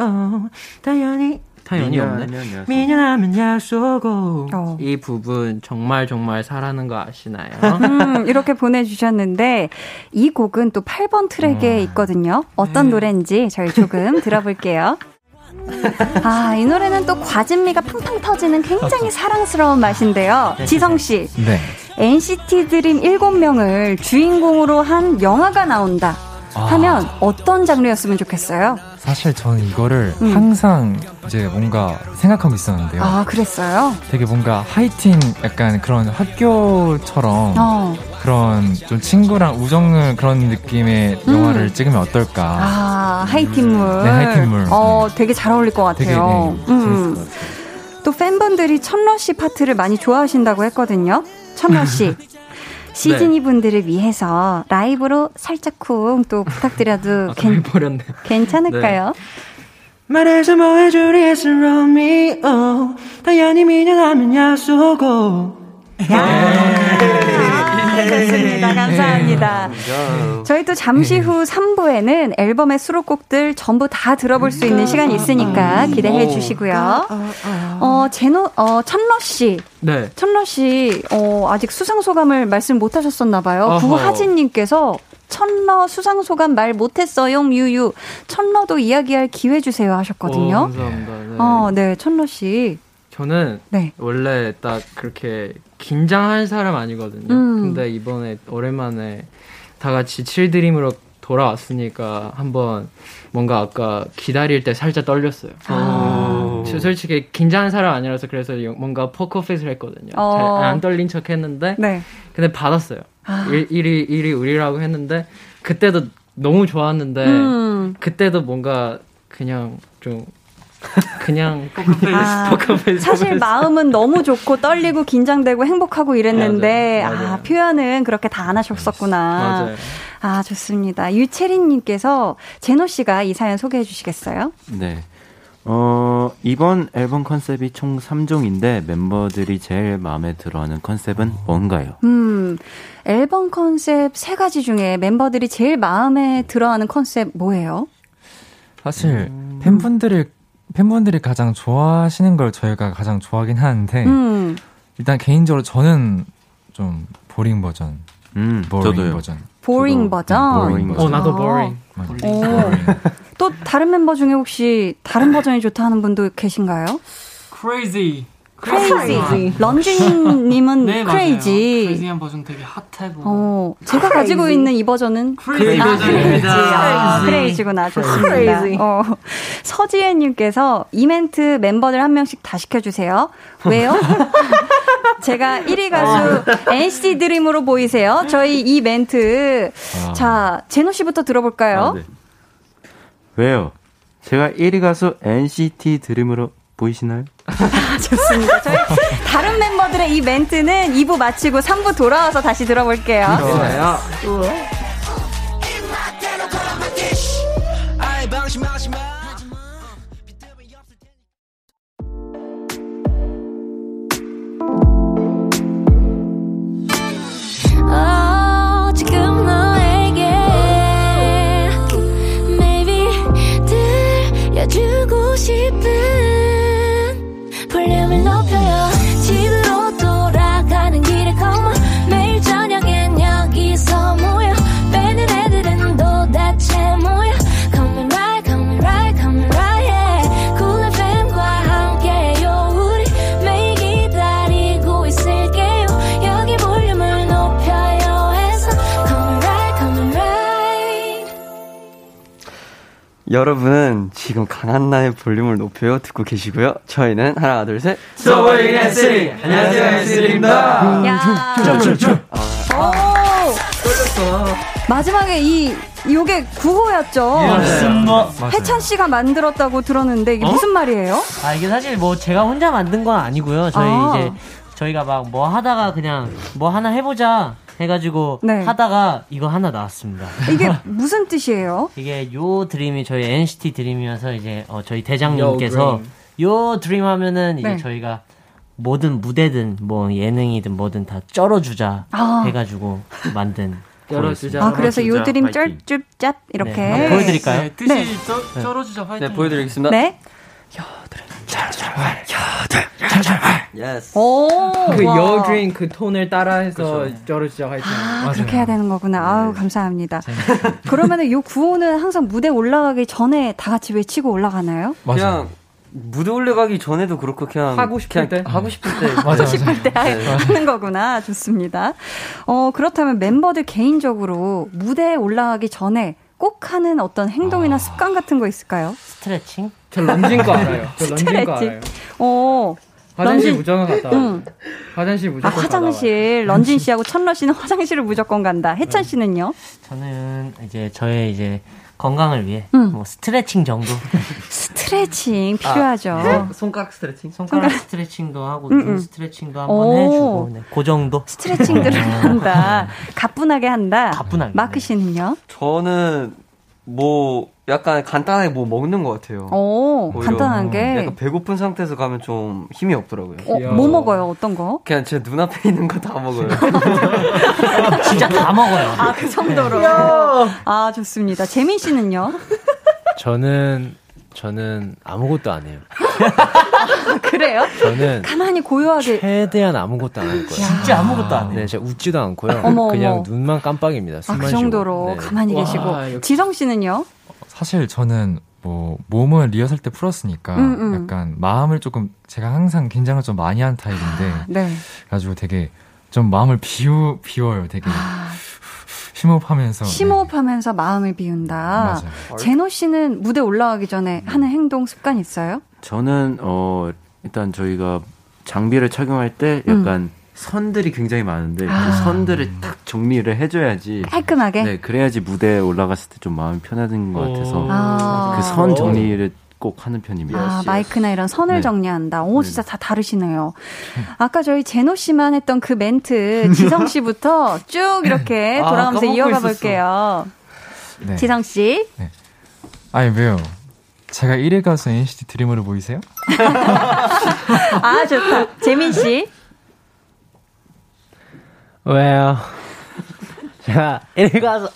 당연히. 당연히 없네. 미련하면 약속고. 어. 이 부분 정말 정말 사랑하는 거 아시나요? 음, 이렇게 보내주셨는데, 이 곡은 또 8번 트랙에 있거든요. 어떤 노래인지 저희 조금 들어볼게요. 아, 이 노래는 또 과즙미가 팡팡 터지는 굉장히 사랑스러운 맛인데요. 지성씨, 네. NCT 드림 7명을 주인공으로 한 영화가 나온다. 하면 어떤 장르였으면 좋겠어요? 사실 저는 이거를 음. 항상 이제 뭔가 생각하고 있었는데요. 아, 그랬어요? 되게 뭔가 하이틴 약간 그런 학교처럼 어. 그런 좀 친구랑 우정을 그런 느낌의 음. 영화를 찍으면 어떨까. 아, 하이틴물. 네, 하이틴물. 어, 되게 잘 어울릴 것 되게 같아요. 네, 재밌을 것 같아요. 또 팬분들이 천러 씨 파트를 많이 좋아하신다고 했거든요. 천러 씨. 시즈니 분들을 위해서 라이브로 살짝 쿵 또 부탁드려도 아, 괜, 버렸네. 괜찮을까요? 말해서 뭐 해주리였어 로미오. 당연히 미련하면 약속고. 아, 좋습니다. 감사합니다. 저희 또 잠시 후 3부에는 앨범의 수록곡들 전부 다 들어볼 수 있는 시간이 있으니까 기대해 주시고요. 어, 제노, 어, 천러 씨. 네. 천러 씨, 어, 아직 수상 소감을 말씀 못 하셨었나 봐요. 어허. 구하진 님께서 천러 수상 소감 말 못했어요, 유유. 천러도 이야기할 기회 주세요 하셨거든요. 오, 감사합니다. 네. 어, 네, 천러 씨. 저는 네. 원래 딱 그렇게 긴장할 사람 아니거든요. 음. 근데 이번에 오랜만에 다 같이 칠드림으로 돌아왔으니까 한번 뭔가 아까 기다릴 때 살짝 떨렸어요. 아. 저 솔직히 긴장한 사람 아니라서 그래서 뭔가 포커페이스를 했거든요. 어. 잘 안 떨린 척 했는데 네. 근데 받았어요. 아. 일, 일위 일위 우리라고 했는데 그때도 너무 좋았는데 음. 그때도 뭔가 그냥 좀 그냥 아, 포커페이스 사실. 마음은 너무 좋고 떨리고 긴장되고 행복하고 이랬는데 맞아요. 맞아요. 아 표현은 그렇게 다 안 하셨었구나. 맞아요. 아 좋습니다. 유채린님께서 제노 씨가 이 사연 소개해 주시겠어요? 네. 어, 이번 앨범 컨셉이 총 3종인데 멤버들이 제일 마음에 들어 하는 컨셉은 뭔가요? 음 앨범 컨셉 세 가지 중에 멤버들이 제일 마음에 들어 하는 컨셉 뭐예요? 사실 음. 팬분들이 팬분들이 가장 좋아하시는 걸 저희가 가장 좋아하긴 하는데 음 일단 개인적으로 저는 좀 boring 버전, 음, boring 저도요. 버전. boring 버전. boring 어 버전. 나도 아. boring. 맞아요. 오. Boring. 또 다른 멤버 중에 혹시 다른 버전이 좋다 하는 분도 계신가요? Crazy. 크레이지. 런쥔님은 네, crazy. crazy한 버전 되게 핫하고. 어, 제가 가지고 있는 이 버전은 crazy 아. Crazy. 아, crazy. Crazy구나. 좋습니다. Crazy. 어, 서지혜님께서 이 멘트 멤버들 한 명씩 다 시켜주세요. 왜요? 제가 1위 가수 NCT 드림으로 보이세요. 저희 이 멘트. 아. 자, 제노 씨부터 들어볼까요? 아, 네. 왜요? 제가 1위 가수 NCT 드림으로 보이시나요? 좋습니다. 저희 다른 멤버들의 이 멘트는 2부 마치고 3부 돌아와서 다시 들어볼게요. 좋아요. maybe 들려주고 싶은 여러분은 지금 강한나의 볼륨을 높여요 듣고 계시고요. 저희는 하나 둘 셋. 소울링 S3. 안녕하세요, S3입니다. 야. 오! 마지막에 이 요게 구호였죠. 맞습니다. 해찬 씨가 만들었다고 들었는데 이게 무슨 말이에요? 아 이게 사실 뭐 제가 혼자 만든 건 아니고요. 저희 아. 이제 저희가 막 뭐 하다가 그냥 뭐 하나 해보자 해가지고 네. 하다가 이거 하나 나왔습니다. 이게 무슨 뜻이에요? 이게 Yo Dream이 저희 NCT Dream이어서 이제 어, 저희 대장님께서 Yo Dream 하면은 이제 네. 저희가 모든 무대든 뭐 예능이든 뭐든 다 쩔어주자 아. 해가지고 만든 쩔어주자. 아 그래서 Yo Dream. 쩔쭉짭 이렇게. 네, 보여드릴까요? 네, 뜻이 네. 쩔- 쩔어주자 화이팅. 네 보여드리겠습니다. 네. Yes. 오. 그 와. Yo Dream 그 톤을 따라해서 쩔어주자 화이팅. 아, 그렇게 해야 되는 거구나. 아우, 감사합니다. 그러면은 요 구호는 항상 무대 올라가기 전에 다 같이 외치고 올라가나요? 그냥 무대 올라가기 전에도 그렇고 그냥 하고 싶을 그냥 때? 하고 싶을 때 맞아, 싶을 때 하는 거구나. 좋습니다. 어, 그렇다면 멤버들 개인적으로 무대에 올라가기 전에 꼭 하는 어떤 행동이나 습관 같은 거 있을까요? 스트레칭? 저 런쥔 거 알아요. 저 런쥔 거 스트레칭. 알아요. 어, 화장실 런쥔- 무조건 갔다. 응. 화장실 아, 무조건 갔다. 화장실. 런쥔 씨하고 천러 씨는 화장실을 무조건 간다. 해찬 씨는요? 저는 이제 저의 이제 건강을 위해 음. 뭐 스트레칭 정도 스트레칭 필요하죠. 아, 손가락 스트레칭. 손가락 스트레칭도 하고 음, 음. 눈 스트레칭도 한번 오. 해주고 네, 그 정도 스트레칭들을 한다. 가뿐하게 한다. 가뿐하게. 마크 씨는요? 저는 뭐 약간 간단하게 뭐 먹는 것 같아요. 오, 오히려 간단한 게. 약간 배고픈 상태에서 가면 좀 힘이 없더라고요. 어. 뭐 먹어요? 어떤 거? 그냥 제 눈앞에 있는 거 다 먹어요. 진짜 다 먹어요. 아, 그 정도로. 아, 좋습니다. 재민 씨는요? 저는 저는 아무것도 안 해요. 그래요? 저는 가만히 고요하게. 최대한 아무것도 안 할 거예요. 진짜 아무것도 안 해. 네, 제가 웃지도 않고요. 어머, 그냥 어머. 눈만 깜빡입니다. 아, 그 쉬고. 정도로 네. 가만히 와, 계시고. 역시. 지성 씨는요? 사실 저는 뭐 몸을 리허설 때 풀었으니까 음, 음. 약간 마음을 조금 제가 항상 긴장을 좀 많이 하는 타입인데 네. 그래가지고 되게 좀 마음을 비우 비워요. 되게 심호흡하면서. 네. 심호흡하면서 마음을 비운다. 맞아요. 제노 씨는 무대 올라가기 전에 하는 행동 습관 있어요? 저는 어 일단 저희가 장비를 착용할 때 약간 선들이 굉장히 많은데 아. 그 선들을 딱 정리를 해줘야지 깔끔하게? 네 그래야지 무대에 올라갔을 때 좀 마음이 편해지는 것 같아서 아. 그선 정리를 꼭 하는 편입니다. 아, 마이크나 이런 선을 네. 정리한다. 오, 진짜 다 다르시네요. 아까 저희 제노 씨만 했던 그 멘트, 지성 씨부터 쭉 이렇게 아, 돌아가면서 까먹고 이어가 있었어. 볼게요. 네. 지성 씨. 아니 왜요? 제가 1위 가수 NCT 드림으로 보이세요? 아, 좋다. 재민 씨. 왜요? 제가 이리 가서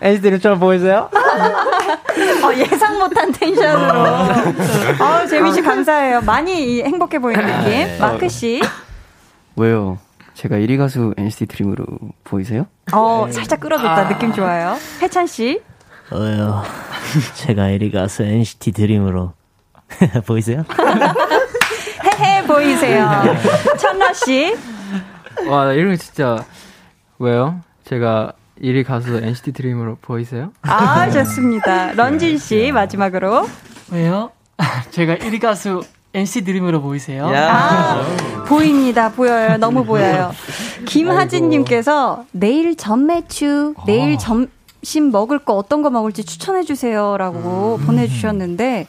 NCT를 처음 보이세요? 어, 예상 못한 텐션으로. 아, 재민 씨 감사해요. 많이 이- 행복해 보이는 느낌. 네. 마크 씨. 왜요? 제가 1위 가수 NCT 드림으로 보이세요? 어, 살짝 끌어줬다. 느낌 좋아요. 해찬 씨. 어요. 제가 에리 가수 NCT 드림으로 보이세요? 보이세요. 천라 씨. 와, 나 이런 거 진짜 왜요? 제가 1위 가수 NCT 드림으로 보이세요? 아, 좋습니다. 런진 씨, 마지막으로. 왜요? 제가 1위 가수 NC 드림으로 보이세요? 아, 보입니다. 보여요. 너무 보여요. 김하진님께서 내일 전매추, 내일 점심 먹을 거 어떤 거 먹을지 추천해주세요. 라고 보내주셨는데,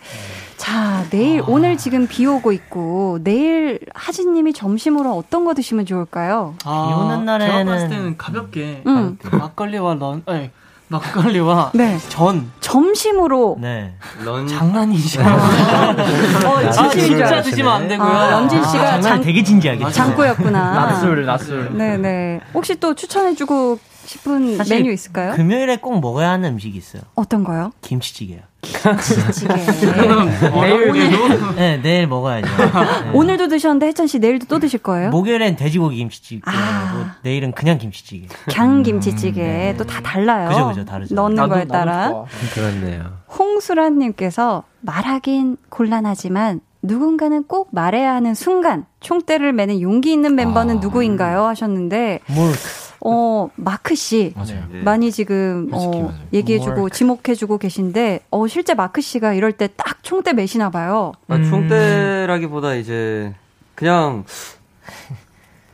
자, 내일, 오늘 지금 비 오고 있고, 내일 하진님이 점심으로 어떤 거 드시면 좋을까요? 아, 비 오는 날에는- 제가 봤을 때는 가볍게 음. 막걸리와 런, 아니, 막걸리와 네. 전 점심으로. 네. 런 장난이죠. 어, 아, 진짜. 드시면 안 되고요. 아, 런진 씨가 장난 장, 되게 진지하게. 장꾸였구나. 낮술, 낮술. 네네. 혹시 또 추천해주고 싶은 메뉴 있을까요? 금요일에 꼭 먹어야 하는 음식이 있어요. 어떤 거요? 김치찌개요. 김치찌개. 내일 네, 내일 먹어야죠. 네. 오늘도 드셨는데 혜찬 씨 내일도 또 드실 거예요? 목요일엔 돼지고기 김치찌개. 아. 고 내일은 그냥 김치찌개. 강 김치찌개 또다 달라요. 그죠, 그죠, 다르죠. 넣는 나도- 거에 따라. 그렇네요. 홍수라님께서 말하긴 곤란하지만 누군가는 꼭 말해야 하는 순간 총대를 매는 용기 있는 멤버는 아. 누구인가요? 하셨는데 뭘 어 마크 씨 맞아요. 네. 많이 지금 솔직히 어. 얘기해주고 지목해주고 계신데 어 실제 마크 씨가 이럴 때 딱 총대 매시나 봐요. 아, 총대라기보다 이제 그냥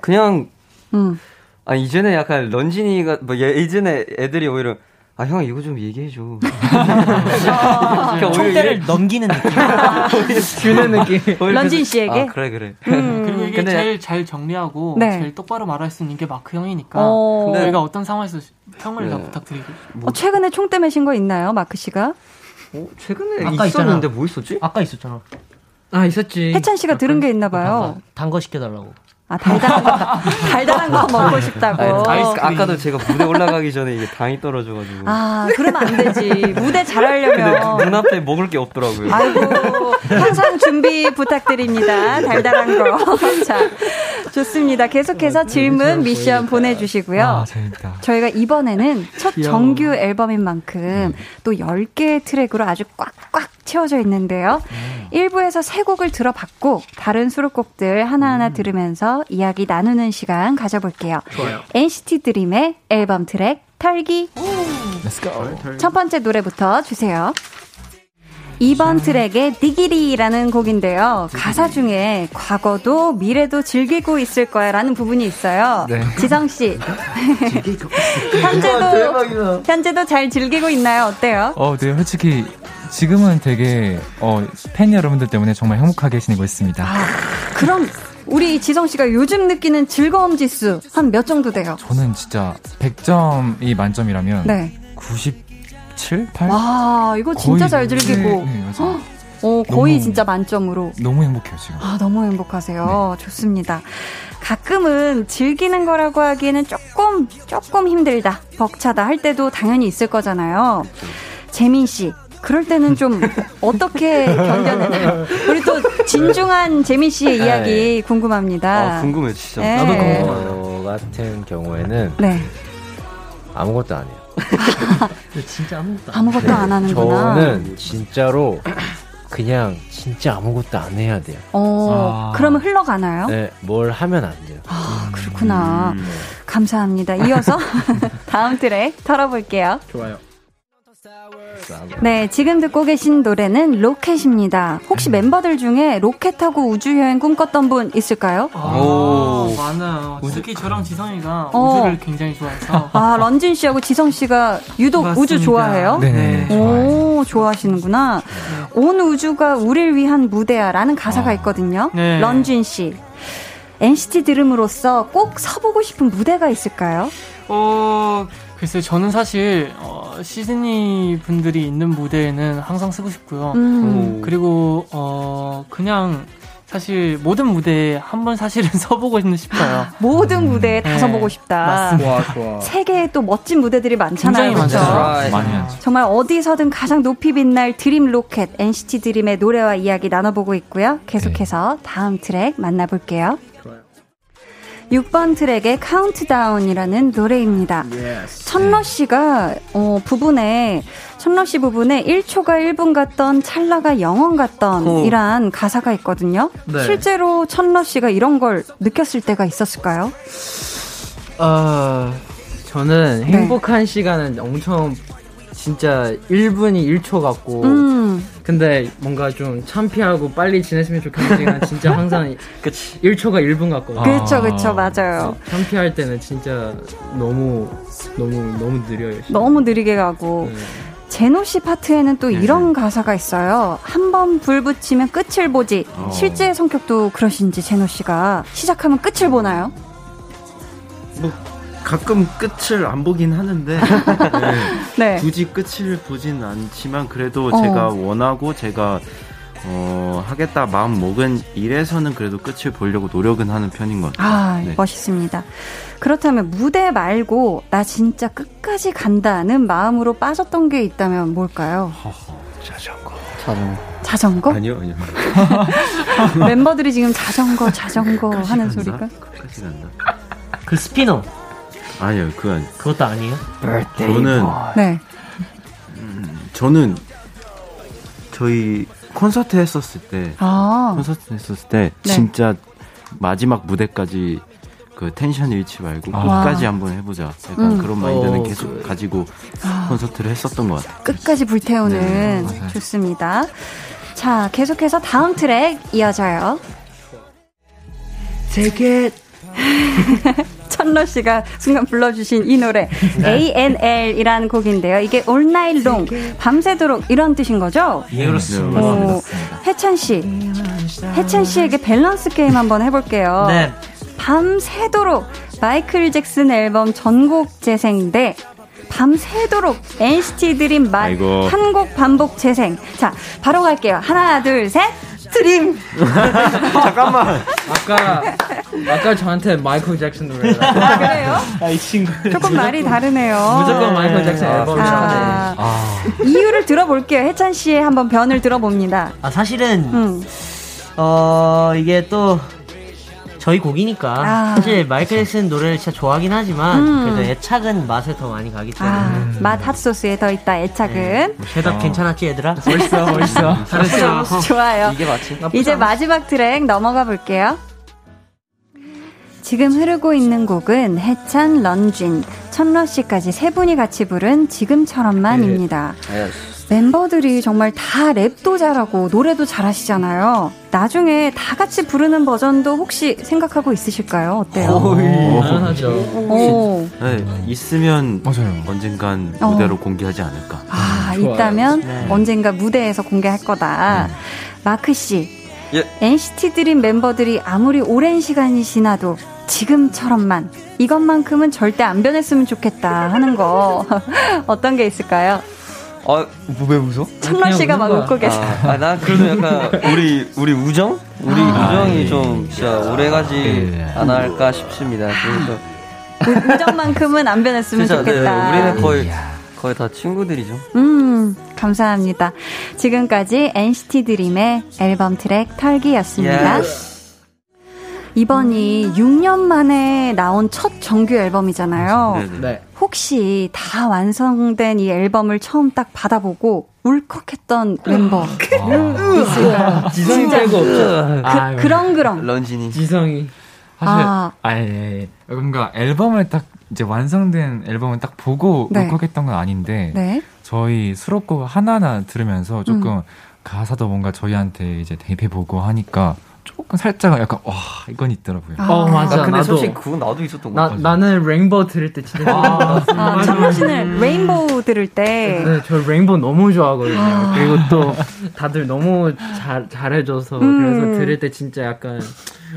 그냥 음. 아 이전에 약간 런진이가 뭐 예- 예전에 애들이 오히려 아 형 이거 좀 얘기해 줘. 그러니까 오히려 총대를 넘기는 느낌. 주는 느낌. 그래서- 씨에게? 아 그래 그래. 음. 그리고 이게 근데- 제일 잘 정리하고 네. 제일 똑바로 말할 수 있는 게 마크 형이니까 어. 근데- 저희가 어떤 상황에서 형을 다 네. 부탁드리고 어, 최근에 총대 매신 거 있나요, 마크 씨가? 어, 최근에 아까 있었는데 있잖아. 뭐 있었지? 아까 있었잖아. 아, 있었지. 혜찬 씨가 들은 게 있나 봐요. 단거 시켜달라고. 아 달달한 거 달달한 거 먹고 싶다고. 아니, 아까도 제가 무대 올라가기 전에 이게 당이 떨어져가지고. 아 그러면 안 되지. 무대 잘하려면. 눈앞에 먹을 게 없더라고요. 아이고 항상 준비 부탁드립니다. 달달한 거. 자 좋습니다. 계속해서 질문 미션 보내주시고요. 아, 재밌다. 저희가 이번에는 첫 정규 앨범인 만큼 또 10개의 트랙으로 아주 꽉꽉 채워져 있는데요. 1부에서 세 곡을 들어봤고 다른 수록곡들 하나하나 들으면서 이야기 나누는 시간 가져볼게요. 좋아요. NCT 드림의 앨범 트랙 털기. Let's go. 첫 번째 노래부터 주세요. 2번 트랙의 Diggity라는 곡인데요. 가사 중에 과거도 미래도 즐기고 있을 거야 라는 부분이 있어요. 네. 지성씨. 현재도, 현재도 잘 즐기고 있나요? 어때요? 어, 네, 솔직히 지금은 되게 어, 팬 여러분들 때문에 정말 행복하게 지내고 있습니다. 아, 그럼 우리 지성 씨가 요즘 느끼는 즐거움 지수 한 몇 정도 돼요? 저는 진짜 100점이 만점이라면 네. 97, 8? 와, 이거 진짜 잘 즐기고. 네, 네. 어, 거의 너무- 진짜 만점으로. 너무 행복해요, 지금. 아, 너무 행복하세요. 좋습니다. 가끔은 즐기는 거라고 하기에는 조금, 조금 힘들다, 벅차다 할 때도 당연히 있을 거잖아요. 재민 씨, 그럴 때는 좀 어떻게 견뎌내나요? 우리 또 진중한 재민 씨의 네. 이야기 궁금합니다. 아, 궁금해, 진짜. 네. 나도 궁금해. 저 같은 경우에는 네. 아무것도 안 해요. 진짜 아무것도 아무것도 안 하는구나. 저는 진짜로 그냥 진짜 아무것도 안 해야 돼요. 어, 그러면 흘러가나요? 네, 뭘 하면 안 돼요. 아, 그렇구나. 감사합니다. 이어서 다음 트랙 털어볼게요. 좋아요. 네, 지금 듣고 계신 노래는 로켓입니다. 혹시 멤버들 중에 로켓 타고 우주여행 꿈꿨던 분 있을까요? 아, 많아요. 특히 저랑 지성이가 어. 우주를 굉장히 좋아해서. 아, 런쥔 씨하고 지성 씨가 유독 우주 맞습니다. 좋아해요? 네, 오, 좋아하시는구나. 온 우주가 우릴 위한 무대야라는 가사가 있거든요. 네. 런쥔 씨. NCT Dream으로서 꼭 서보고 싶은 무대가 있을까요? 어, 글쎄, 저는 사실, 어, 시즈니 분들이 있는 무대에는 항상 서고 싶고요. 음. 그리고, 어, 그냥, 사실, 모든 무대에 한 번 사실은 서보고 싶어요. 모든 무대에 다 네, 서보고 싶다. 맞습니다. 좋아, 좋아. 세계에 또 멋진 무대들이 많잖아요. 굉장히 그렇죠? 많죠. 많이 하죠. 정말 어디서든 가장 높이 빛날 드림 로켓 NCT 드림의 노래와 이야기 나눠보고 있고요. 계속해서 다음 트랙 만나볼게요. 6번 트랙의 카운트다운이라는 노래입니다. 천러 씨가 어, 부분에 천러 씨 부분에 1초가 1분 같던 찰나가 영원 같던 오. 이란 가사가 있거든요. 네. 실제로 천러 씨가 이런 걸 느꼈을 때가 있었을까요? 어, 저는 네. 행복한 시간은 엄청 진짜 1분이 1초 같고 음. 근데 뭔가 좀 창피하고 빨리 지났으면 좋겠는 시간 진짜 항상 1초가 1분 같거든요. 그쵸, 그쵸, 맞아요. 창피할 때는 진짜 너무 너무 너무 느려요. 너무 느리게 가고. 네. 제노 씨 파트에는 또 이런 가사가 있어요. 한 번 불 붙이면 끝을 보지. 어. 실제 성격도 그러신지 제노 씨가 시작하면 끝을 보나요? 뭐 가끔 끝을 안 보긴 하는데 네. 굳이 끝을 보진 않지만 그래도 어. 제가 원하고 제가 어, 하겠다 마음 먹은 일에서는 그래도 끝을 보려고 노력은 하는 편인 것 같아요. 아, 네. 멋있습니다. 그렇다면 무대 말고 나 진짜 끝까지 간다는 마음으로 빠졌던 게 있다면 뭘까요? 자전거. 자전거? 아니요, 아니요. 멤버들이 지금 자전거, 자전거 하는 소리가? 끝까지 간다. 그 스피너 아니요, 아니. 그것도 아니에요? 저는 네. 저는 저희 콘서트 했었을 때 아. 콘서트 했었을 때 네. 진짜 마지막 무대까지 그 텐션 잃지 말고 아. 끝까지 한번 해보자. 약간 음. 그런 마인드는 어, 계속 그- 가지고 아. 콘서트를 했었던 것 같아요. 끝까지 불태우는 네, 좋습니다. 자, 계속해서 다음 트랙 이어져요. Take it. 천러 씨가 순간 불러주신 이 노래 ANL이라는 곡인데요. 이게 All Night Long 밤새도록 이런 뜻인 거죠? 예, 그렇습니다. 오, 해찬 씨, 해찬 씨에게 밸런스 게임 한번 해볼게요. 네. 밤새도록 마이클 잭슨 앨범 전곡 재생 대 밤새도록 NCT Dream 맛 아이고. 한곡 반복 재생. 자, 바로 갈게요. 하나, 둘, 셋. Dream. 잠깐만. 아까 아까 저한테 마이클 잭슨 노래 아, 그래요? 이 친구 조금 말이 다르네요. 무조건 마이클 잭슨 앨범이라 아, 이유를 들어볼게요. 해찬 씨의 한번 변을 들어봅니다. 아 사실은 음. 어 이게 또 저희 곡이니까 아. 사실 마이클 잭슨 노래를 진짜 좋아하긴 하지만 음. 그래도 애착은 맛에 더 많이 가기 때문에 아, 맛 핫소스에 더 있다, 애착은. 뭐 쉐답 괜찮았지 얘들아? 벌써, 벌써. 잘했어. 좋아요. 이게 맞지? 이제 마지막 트랙 넘어가 볼게요. 지금 흐르고 있는 곡은 해찬, 런쥔, 천러 씨까지 세 분이 같이 부른 지금처럼만입니다. 멤버들이 정말 다 랩도 잘하고 노래도 잘하시잖아요. 나중에 다 같이 부르는 버전도 혹시 생각하고 있으실까요? 어때요? 당연하죠. 오, 네, 있으면 맞아요. 언젠간 어. 무대로 공개하지 않을까. 아, 좋아요. 있다면 네. 언젠가 무대에서 공개할 거다. 마크 씨, 예. NCT 드림 멤버들이 아무리 오랜 시간이 지나도 지금처럼만 이것만큼은 절대 안 변했으면 좋겠다 하는 거 어떤 게 있을까요? 아, 뭐, 왜 웃어? 천러 씨가 막. 웃고 계세요. 아, 아, 나 그래도 약간 우리 우리 우정? 우리 아. 우정이 좀 진짜 오래가지 않을까 싶습니다. 그래서 우- 우정만큼은 안 변했으면 진짜 네, 좋겠다. 우리는 거의 거의 다 친구들이죠. 음, 감사합니다. 지금까지 NCT 드림의 앨범 트랙 털기였습니다. 이번이 6년 만에 나온 첫 정규 앨범이잖아요. 네네. 네. 혹시 다 완성된 이 앨범을 처음 딱 받아보고 울컥했던 멤버 있을까요? 지성이 진짜 빼고 없죠. 그, 그런 그런. 런쥔이. 지성이. 사실 아. 아, 예, 예. 뭔가 앨범을 딱 이제 완성된 앨범을 딱 보고 네. 울컥했던 건 아닌데 네. 저희 수록곡 하나하나 들으면서 조금 가사도 뭔가 저희한테 이제 대입해보고 하니까 조금 살짝 약간 와 이건 있더라고요. 아. 어 맞아. 아, 근데 나도. 솔직히 그건 나도 있었던 것 나 같아. 나는 Rainbow 들을 때 진짜. 아, 아, 씨는 Rainbow 들을 때 네, 저 Rainbow 너무 좋아하거든요. 아. 그리고 또 다들 너무 잘 잘해줘서 음. 그래서 들을 때 진짜 약간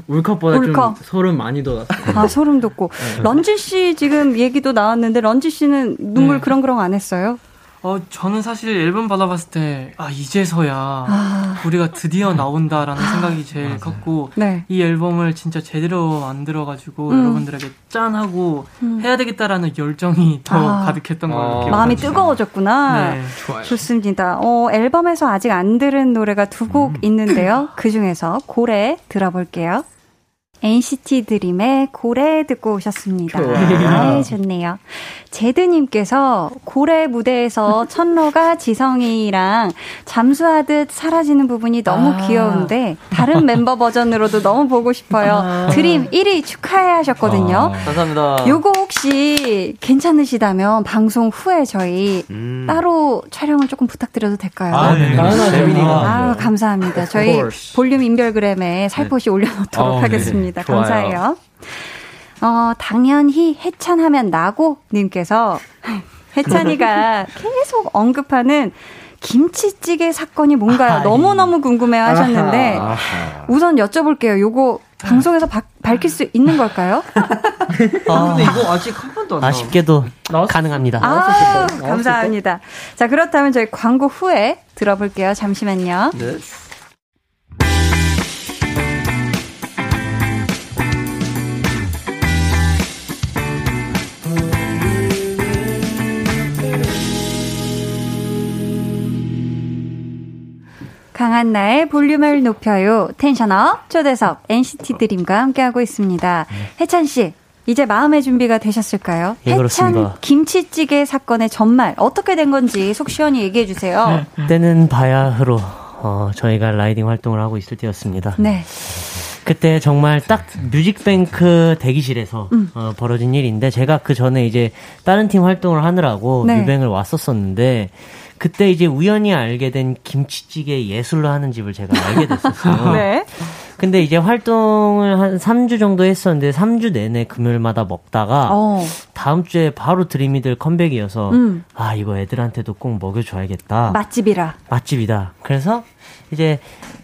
울컥보다 울컥. 좀 소름 많이 돋았어요. 아, 소름 돋고. 런지 씨 지금 얘기도 나왔는데, 런지 씨는 눈물 네. 그렁그렁 안 했어요? 어, 저는 사실 앨범 받아봤을 때, 아, 이제서야 아. 우리가 드디어 나온다라는 생각이 제일 컸고, 네. 이 앨범을 진짜 제대로 만들어가지고 음. 여러분들에게 짠하고 음. 해야 되겠다라는 열정이 더 아. 가득했던 걸 어. 기억합니다. 마음이 뜨거워졌구나. 네. 좋아요. 좋습니다. 어, 앨범에서 아직 안 들은 노래가 두곡 있는데요. 그 중에서 고래 들어볼게요. NCT 드림의 고래 듣고 오셨습니다. 아, 좋네요. 제드님께서 고래 무대에서 천로가 지성이랑 잠수하듯 사라지는 부분이 너무 아. 귀여운데 다른 멤버 버전으로도 너무 보고 싶어요. 드림 1위 축하해 하셨거든요. 아. 감사합니다. 요거 혹시 괜찮으시다면 방송 후에 저희 음. 따로 촬영을 조금 부탁드려도 될까요? 아, 네. 아, 감사합니다. 저희. 볼륨 인별그램에 살포시 올려놓도록 어, 네. 하겠습니다. 좋아요. 감사해요. 어, 당연히 해찬하면 나고 님께서 해찬이가 계속 언급하는 김치찌개 사건이 뭔가요? 아이. 너무너무 궁금해 하셨는데 아하. 우선 여쭤볼게요. 요거 방송에서 바- 밝힐 수 있는 걸까요? 아, 근데 이거 아직 한 번도 안 아쉽게도 나왔을 가능합니다. 아, 감사합니다. 자, 그렇다면 저희 광고 후에 들어볼게요. 잠시만요. 네. 강한 나의 볼륨을 높여요. 텐션업 초대석 NCT 드림과 함께하고 있습니다. 해찬 씨, 이제 마음의 준비가 되셨을까요? 예, 해찬 그렇습니다. 김치찌개 사건의 전말 어떻게 된 건지 속 시원히 얘기해 주세요. 때는 바야흐로 어, 저희가 Ridin' 활동을 하고 있을 때였습니다. 네. 그때 정말 딱 뮤직뱅크 대기실에서 음. 어, 벌어진 일인데 제가 그 전에 이제 다른 팀 활동을 하느라고 네. 뮤뱅을 왔었었는데 그때 이제 우연히 알게 된 김치찌개 예술로 하는 집을 제가 알게 됐었어요. 네. 근데 이제 활동을 한 3주 정도 했었는데 3주 내내 금요일마다 먹다가 어. 다음 주에 바로 Dream이들 컴백이어서 음. 아 이거 애들한테도 꼭 먹여줘야겠다. 맛집이라. 맛집이다. 그래서 이제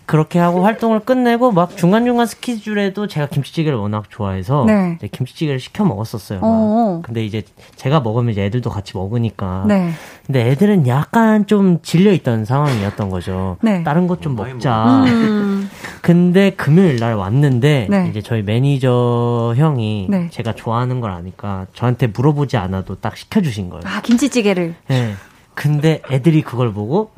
그렇게 하고 활동을 끝내고 막 중간 중간 스케줄에도 제가 김치찌개를 워낙 좋아해서 네. 이제 김치찌개를 시켜 먹었었어요. 막. 어. 근데 이제 제가 먹으면 이제 애들도 같이 먹으니까. 네. 근데 애들은 약간 좀 질려 있던 상황이었던 거죠. 네. 다른 것 좀 먹자. 음. 근데 금요일 날 왔는데 네. 이제 저희 매니저 형이 네. 제가 좋아하는 걸 아니까 저한테 물어보지 않아도 딱 시켜주신 거예요. 아, 김치찌개를. 네. 근데 애들이 그걸 보고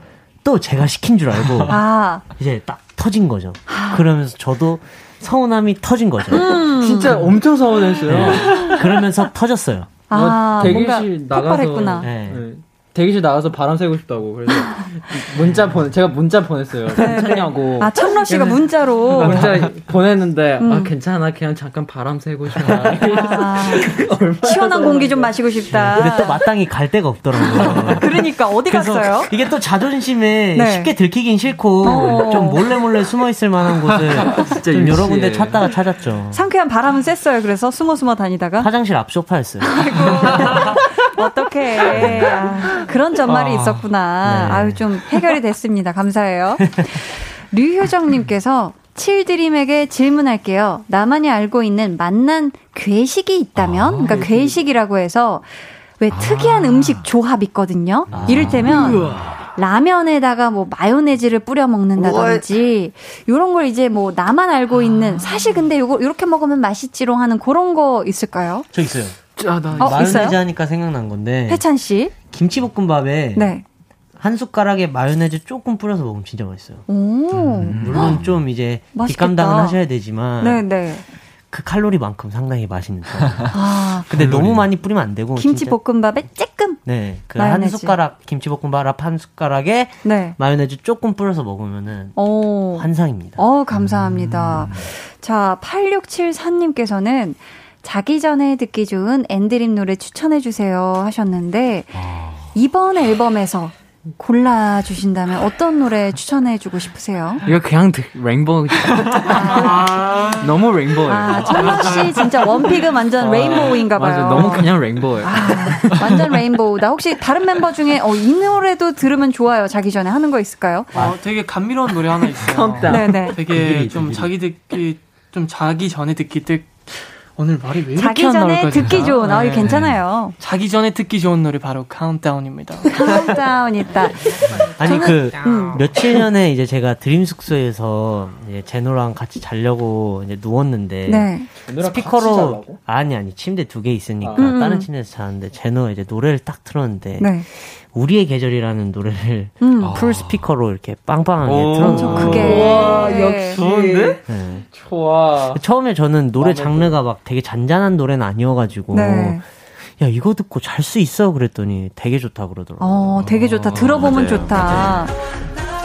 또 제가 시킨 줄 알고 아. 이제 딱 터진 거죠. 그러면서 저도 서운함이 터진 거죠. 음. 진짜 엄청 서운했어요. 네. 그러면서 터졌어요. 아, 뭐 뭔가 대기실 나가서 폭발했구나. 네. 네. 대기실 나가서 바람 쐬고 싶다고 그래서 문자 보내 제가 문자 보냈어요. 괜찮냐고. 아, 천러 씨가 문자로. 문자 보냈는데 음. 아 괜찮아 그냥 잠깐 바람 쐬고 싶어. 아, 시원한 공기 좀 마시고 싶다. 근데 또 마땅히 갈 데가 없더라고요. 그러니까 어디 갔어요? 이게 또 자존심에 네. 쉽게 들키긴 싫고 어. 좀 몰래 몰래 숨어 있을 만한 곳을 좀 여러. 군데 찾다가 찾았죠. 상쾌한 바람은 쐈어요. 그래서 숨어 숨어 다니다가 화장실 앞 소파였어요. 어떻게 아, 그런 전말이 아, 있었구나. 네. 아유 좀 해결이 됐습니다. 감사해요. 류효정님께서 칠드림에게 질문할게요. 나만이 알고 있는 맛난 괴식이 있다면, 그러니까 괴식이라고 해서 왜 특이한 음식 조합 있거든요. 이를테면 라면에다가 뭐 마요네즈를 뿌려 먹는다든지 요런 걸 이제 뭐 나만 알고 있는 사실 근데 요거 요렇게 먹으면 맛있지롱 하는 그런 거 있을까요? 저 있어요. 아, 나 어? 마요네즈 하니까 생각난 건데 해찬 씨. 김치볶음밥에 네. 한 숟가락에 마요네즈 조금 뿌려서 먹으면 진짜 맛있어요. 오. 물론 좀 이제. 뒷감당은 하셔야 되지만 네, 네. 그 칼로리만큼 상당히 맛있는 편. 아, 근데 너무 많이 뿌리면 안 되고 김치 진짜- 볶음밥에 쬐끔. 네, 그 한. 숟가락 김치볶음밥 한 숟가락에 네. 마요네즈 조금 뿌려서 먹으면은 오. 환상입니다. 어, 감사합니다. 자, 8674님께서는 자기 전에 듣기 좋은 엔드림 노래 추천해 주세요 하셨는데 이번 앨범에서 골라 주신다면 어떤 노래 추천해 주고 싶으세요? 이거 그냥 드- Rainbow. 너무 Rainbow예요. 아, 천러 씨 진짜 one pick은 완전 Rainbow인가 봐요. 맞아, 너무 그냥 Rainbow예요. 완전 Rainbow다. 혹시 다른 멤버 중에 어, 이 노래도 들으면 좋아요. 자기 전에 하는 거 있을까요? 어, 되게 감미로운 노래 하나 있어요. 네네. 되게 좀 자기 듣기 좀 자기 전에 듣기 듣 오늘 말이 왜 이렇게 자기 안 전에 나올까, 듣기? 좋은. 아, 네. 괜찮아요. 자기 전에 듣기 좋은 노래 바로 카운트다운입니다. 카운트다운 있다. 아니 저는- 그 음. 며칠 전에 이제 제가 Dream 숙소에서 이제 제노랑 같이 자려고 이제 누웠는데 네. 스피커로 아니 아니 침대 두 개 있으니까 음. 다른 침대에서 자는데 제노 이제 노래를 딱 틀었는데 네. 우리의 계절이라는 노래를 음. full 스피커로 이렇게 빵빵하게 오. 틀었는데 그게. 와, 역시. 좋은데? 네. 좋아. 처음에 저는 노래 장르가 막 되게 잔잔한 노래는 아니어가지고 네. 야 이거 듣고 잘 수 있어 그랬더니 되게 좋다 그러더라고요. 어, 되게 좋다. 들어보면 좋다.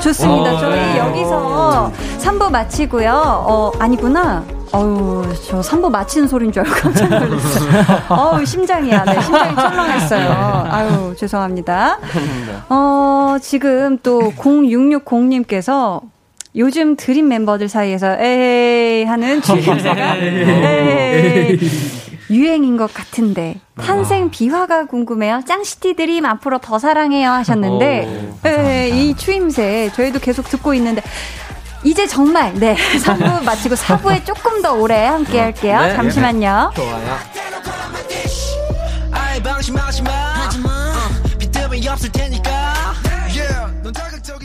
좋습니다. 저희 여기서 3부 마치고요. 어, 아니구나. 어우, 저 3부 마치는 소리인 줄 알고 깜짝 놀랐어요. 어우, 심장이야. 네, 심장이 철렁했어요. 아유, 죄송합니다. 어, 지금 또 0660님께서 요즘 드림 멤버들 사이에서 에이 하는 주임새가 에이 유행인 것 같은데 탄생 비화가 궁금해요. 짱시티 드림 앞으로 더 사랑해요 하셨는데 에, 이 추임새 저희도 계속 듣고 있는데 이제 정말 네 3부 마치고 4부에 조금 더 오래 함께 할게요. 네. 잠시만요. 좋아요. 아이 방심하지 마 어, 빈틈이 없을 테니까 yeah. 넌 자극적인 내 감각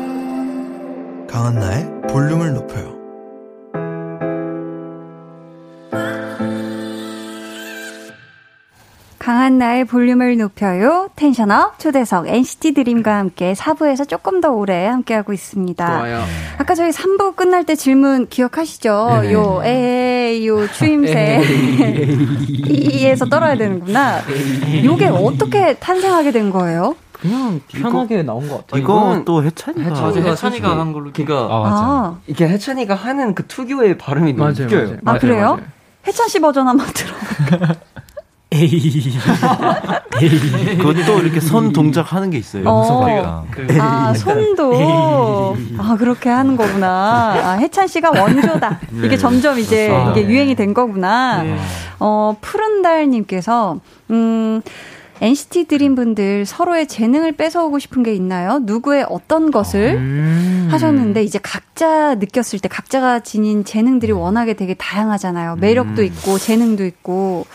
강한나의 볼륨을 높여요 강한 나의 볼륨을 높여요. 텐션업 초대석 NCT 드림과 함께 4부에서 조금 더 오래 함께하고 있습니다. 좋아요. 아까 저희 3부 끝날 때 질문 기억하시죠? 네네. 요, 에이, 요 추임새. 이에서 떨어야 되는구나. 요게 어떻게 탄생하게 된 거예요? 그냥 편하게 나온 것 같아요. 이거 또 해찬이가 맞아, 해찬이가 한 걸로. 그러니까 아, 맞아. 아, 이게 해찬이가 하는 그 특유의 발음이 너무 맞아요, 웃겨요. 맞아요. 아, 그래요? 해찬 씨 버전 한번 들어. 에이 그것도 이렇게 손 동작 하는 게 있어요. 어. 그, 아, 손도. 아, 그렇게 하는 거구나. 아, 해찬 씨가 원조다. 이게 점점 이제 아, 이게 네. 유행이 된 거구나. 네. 어, 푸른달님께서, 음, NCT 드림 분들 서로의 재능을 뺏어오고 싶은 게 있나요? 누구의 어떤 것을 음. 하셨는데 이제 각자 느꼈을 때 각자가 지닌 재능들이 워낙에 되게 다양하잖아요. 매력도 있고 재능도 있고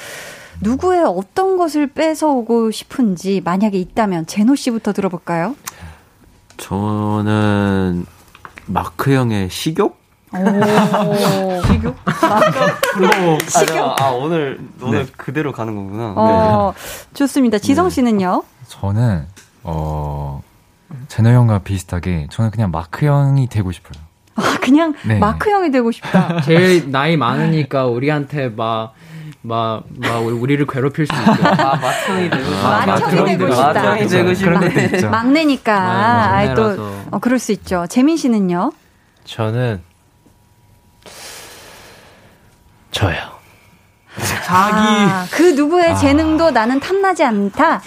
누구의 어떤 것을 뺏어오고 싶은지 만약에 있다면 제노 씨부터 들어볼까요? 저는 마크 형의 식욕? 시교? 아, 아, 오늘 오늘 그대로 가는 거구나. 어, 좋습니다. 지성 씨는요? 저는 어 제노 형과 비슷하게 저는 그냥 마크 형이 되고 싶어요. 아, 그냥 네. 마크 형이 되고 싶다. 제일 나이 많으니까 우리한테 막, 막, 막 우리를 괴롭힐 수 있고. 아, 마청이 되고 싶다. 마청이 되고 싶다. 마청이 되고 그런 것도 싶네. 있죠. 막내니까. 아, 아이, 또. 어, 그럴 수 있죠. 재민 씨는요? 저는 저요. 자기 아, 그 누구의 재능도 나는 탐나지 않다.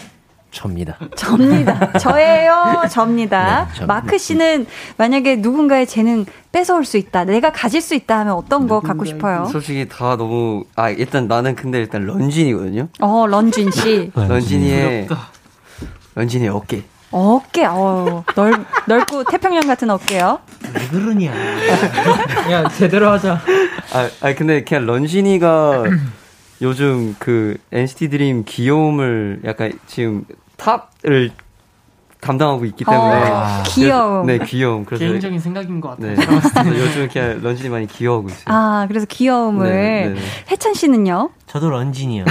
접니다. 접니다. 저예요. 접니다. 네, 접- 마크 씨는 만약에 누군가의 재능 뺏어올 수 있다. 내가 가질 수 있다 하면 어떤 거 갖고 싶어요? 솔직히 다 너무 아 일단 나는 근데 일단 런쥔이거든요. 어, 런쥔 씨. 런쥔이의 런쥔이의 어깨. 어깨, 어, 넓, 넓고 태평양 같은 어깨요. 왜 그러냐. 야 제대로 하자. 아, 아 근데 그냥 런쥔이가 요즘 그 NCT 드림 귀여움을 약간 지금 탑을 담당하고 있기 때문에 어, 귀여움. 네 귀여움. 그래서 개인적인 생각인 것 같아요. 네. 그래서 요즘 그냥 런쥔이 많이 귀여워하고 있어요. 아, 그래서 귀여움을. 네, 네, 네. 해찬 씨는요? 저도 런쥔이요.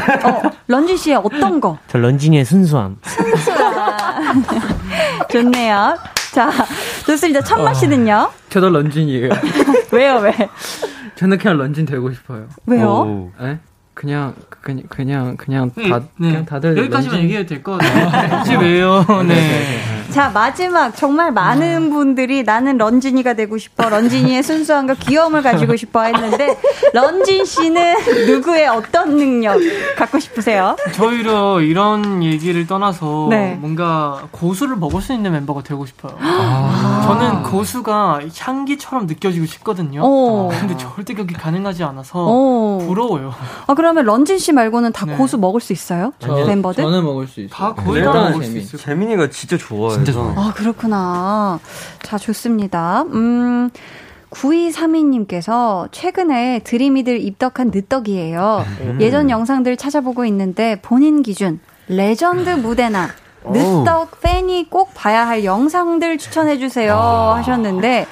런쥔 씨의 어떤 거? 저 런쥔이의 순수함. 좋네요. 자, 좋습니다. 천마 씨는요? 저도 런쥔이에요. 왜요, 왜? 저는 그냥 런쥔 되고 싶어요. 왜요? 오. 에? 그냥 그냥 그냥 그냥 네, 다 네. 그냥 다들 여기까지만 런쥔- 얘기해도 될 것 같아요. 굳이 왜요? 네. 자, 마지막 정말 많은 분들이 나는 런쥔이가 되고 싶어. 런쥔이의 순수함과 귀여움을 가지고 싶어 했는데 런쥔 씨는 누구의 어떤 능력 갖고 싶으세요? 저 오히려 이런 얘기를 떠나서 네. 뭔가 고수를 먹을 수 있는 멤버가 되고 싶어요. 아. 저는 고수가 향기처럼 느껴지고 싶거든요. 오. 근데 절대 그게 가능하지 않아서 오. 부러워요. 아, 그러면 런쥔 씨 말고는 다 네. 고수 먹을 수 있어요? 저, 멤버들? 저는 먹을 수 있어요. 다 거의 일단 다 먹을 수 재미. 있어요. 재민이가 진짜 좋아해서 진짜 좋아요. 아, 그렇구나. 자, 좋습니다. 음, 9232님께서 최근에 Dream이들 입덕한 늦덕이에요. 예전 영상들 찾아보고 있는데 본인 기준 레전드 무대나 늦덕 팬이 꼭 봐야 할 영상들 추천해주세요 하셨는데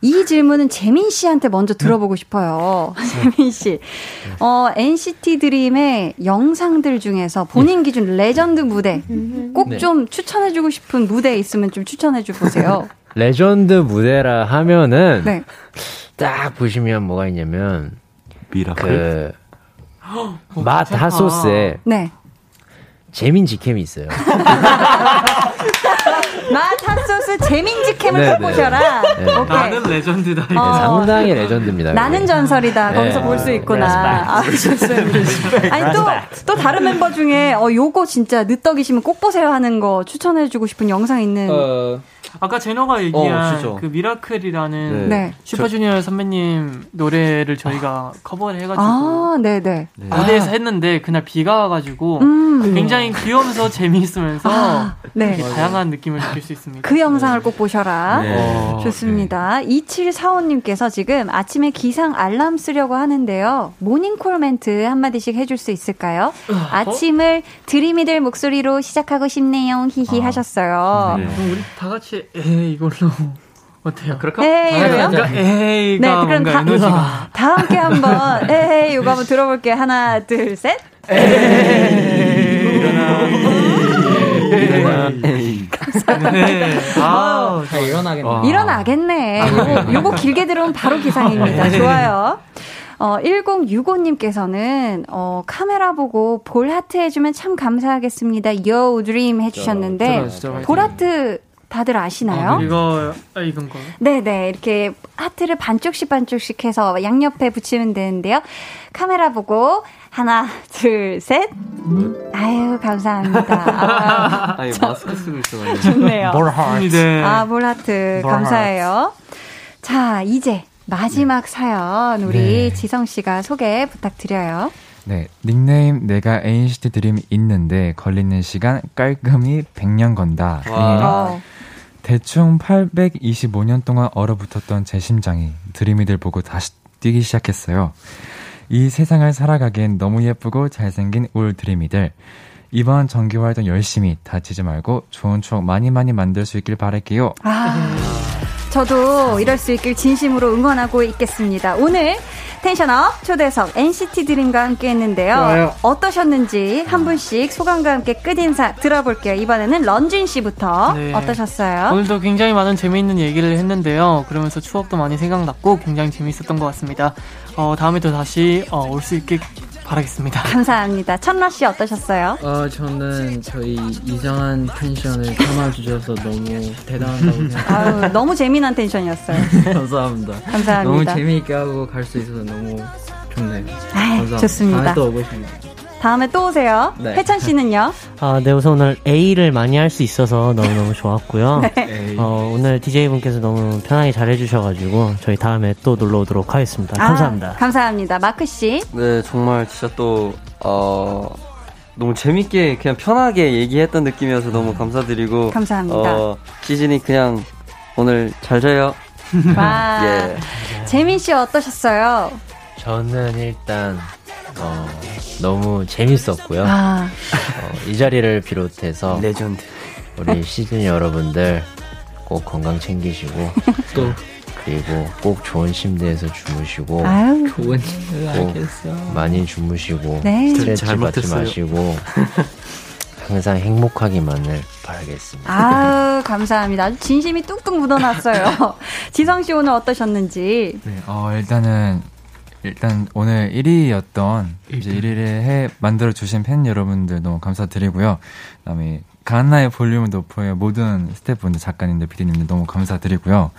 이 질문은 재민 씨한테 먼저 들어보고 싶어요. 재민 씨. 어, NCT 드림의 영상들 중에서 본인 기준 레전드 무대 꼭 네. 좀 추천해 주고 싶은 무대 있으면 좀 추천해 줘 보세요. 레전드 무대라 하면은 네. 딱 보시면 뭐가 있냐면 Miracle. 그 맛하소스에 네. 재민 직캠이 있어요. 맛 Hot Sauce 재민 직캠을 네, 꼭 네. 보셔라. 네. 오케이. 나는 레전드다. 어. 상당히 레전드입니다. 나는 전설이다. 네. 거기서 볼 수 있구나. 아, 좋습니다. Respect. 아니, 또, 또 다른 멤버 중에, 어, 요거 진짜 늦덕이시면 꼭 보세요 하는 거 추천해주고 싶은 영상 있는. 어, 아까 제노가 얘기한 어. 그 Miracle이라는 네. 슈퍼주니어 선배님 노래를 저희가 커버를 해가지고 아, 네네. 무대에서 했는데 그날 비가 와가지고 음. 굉장히 귀여우면서 재미있으면서 아, 네. 다양한 느낌을 느낄 수 있습니다. 그 영상을 꼭 보셔라. 네. 좋습니다. 2745님께서 지금 아침에 기상 알람 쓰려고 하는데요. 모닝콜 멘트 한마디씩 해줄 수 있을까요? 아침을 드림이들 목소리로 시작하고 싶네요. 히히 하셨어요. 네. 그럼 우리 다 같이 에이 이걸로 어때요? 그럴까? 에이요? 그러니까 에이가 네, 그럼 다, 에너지가 다 함께 한번 에이 이거 한번 들어볼게요. 하나, 둘, 셋. 네. 아, 잘 일어나겠네. 일어나겠네. 요거, 요거 길게 들으면 바로 기상입니다. 좋아요. 어, 1065님께서는, 어, 카메라 보고 볼 하트 해주면 참 감사하겠습니다. 요 Dream 해주셨는데. 볼 하트 다들 아시나요? 아, 이거 아, 이건 거. 네네. 이렇게 하트를 반쪽씩 반쪽씩 해서 양옆에 붙이면 되는데요. 카메라 보고, 하나, 둘, 셋. 아유, 감사합니다. 아, 아니 마스크 쓰고 있어가지고 좋네요. 네. 아, 볼 하트. 볼 감사해요. 자, 이제 마지막 사연 우리 네. 지성 씨가 소개 부탁드려요. 네, 닉네임 내가 NCT 드림이 있는데 걸리는 시간 깔끔히 100년 건다. 와. 어, 대충 825년 동안 얼어붙었던 제 심장이 드림이들 보고 다시 뛰기 시작했어요. 이 세상을 살아가기엔 너무 예쁘고 잘생긴 울 드림이들. 이번 정기 활동 열심히 다치지 말고 좋은 추억 많이 많이 만들 수 있길 바랄게요. 아, 저도 이럴 수 있길 진심으로 응원하고 있겠습니다. 오늘 텐션업 초대석 NCT 드림과 함께 했는데요. 좋아요. 어떠셨는지 한 분씩 소감과 함께 끝인사 들어볼게요. 이번에는 런쥔 씨부터 네. 어떠셨어요? 오늘도 굉장히 많은 재미있는 얘기를 했는데요. 그러면서 추억도 많이 생각났고 굉장히 재미있었던 것 같습니다. 어, 다음에도 다시 어, 올 수 있길 바라겠습니다. 감사합니다. 천라 씨 어떠셨어요? 어, 저는 저희 이상한 텐션을 담아주셔서 너무 대단하다고 생각합니다. 아유, 너무 재미난 텐션이었어요. 감사합니다. 감사합니다. 너무 재미있게 하고 갈 수 있어서 너무 좋네요. 아이, 감사합니다. 좋습니다. 다음에 또 오고 싶네요. 다음에 또 오세요. 네. 해찬 씨는요? 아, 네, 우선 오늘 A를 많이 할 수 있어서 너무너무 좋았고요. 네. 어, 오늘 DJ분께서 너무 편하게 잘해주셔가지고, 저희 다음에 또 놀러 오도록 하겠습니다. 감사합니다. 아, 감사합니다. 마크 씨. 네, 정말 진짜 또, 어, 너무 재밌게 그냥 편하게 얘기했던 느낌이어서 너무 감사드리고. 감사합니다. 어, 시즌이 그냥 오늘 잘 자요. 와. 예. 재민 씨 어떠셨어요? 저는 일단 어, 너무 재밌었고요. 아. 어, 이 자리를 비롯해서 레전드. 우리 시즌 여러분들 꼭 건강 챙기시고 또 그리고 꼭 좋은 침대에서 주무시고 아유. 좋은 꼭 알겠어. 많이 주무시고 네. 스트레스 받지. 마시고 항상 행복하기만을 바라겠습니다. 아유, 감사합니다. 아주 진심이 뚝뚝 묻어났어요. 지성 씨 오늘 어떠셨는지. 네, 어, 일단은, 일단 오늘 1위였던, 이제 1위를 해, 만들어 주신 팬 여러분들 너무 감사드리고요. 그 다음에, 가나의 볼륨을 높여요. 모든 스태프분들, 작가님들, 피디님들 너무 감사드리고요.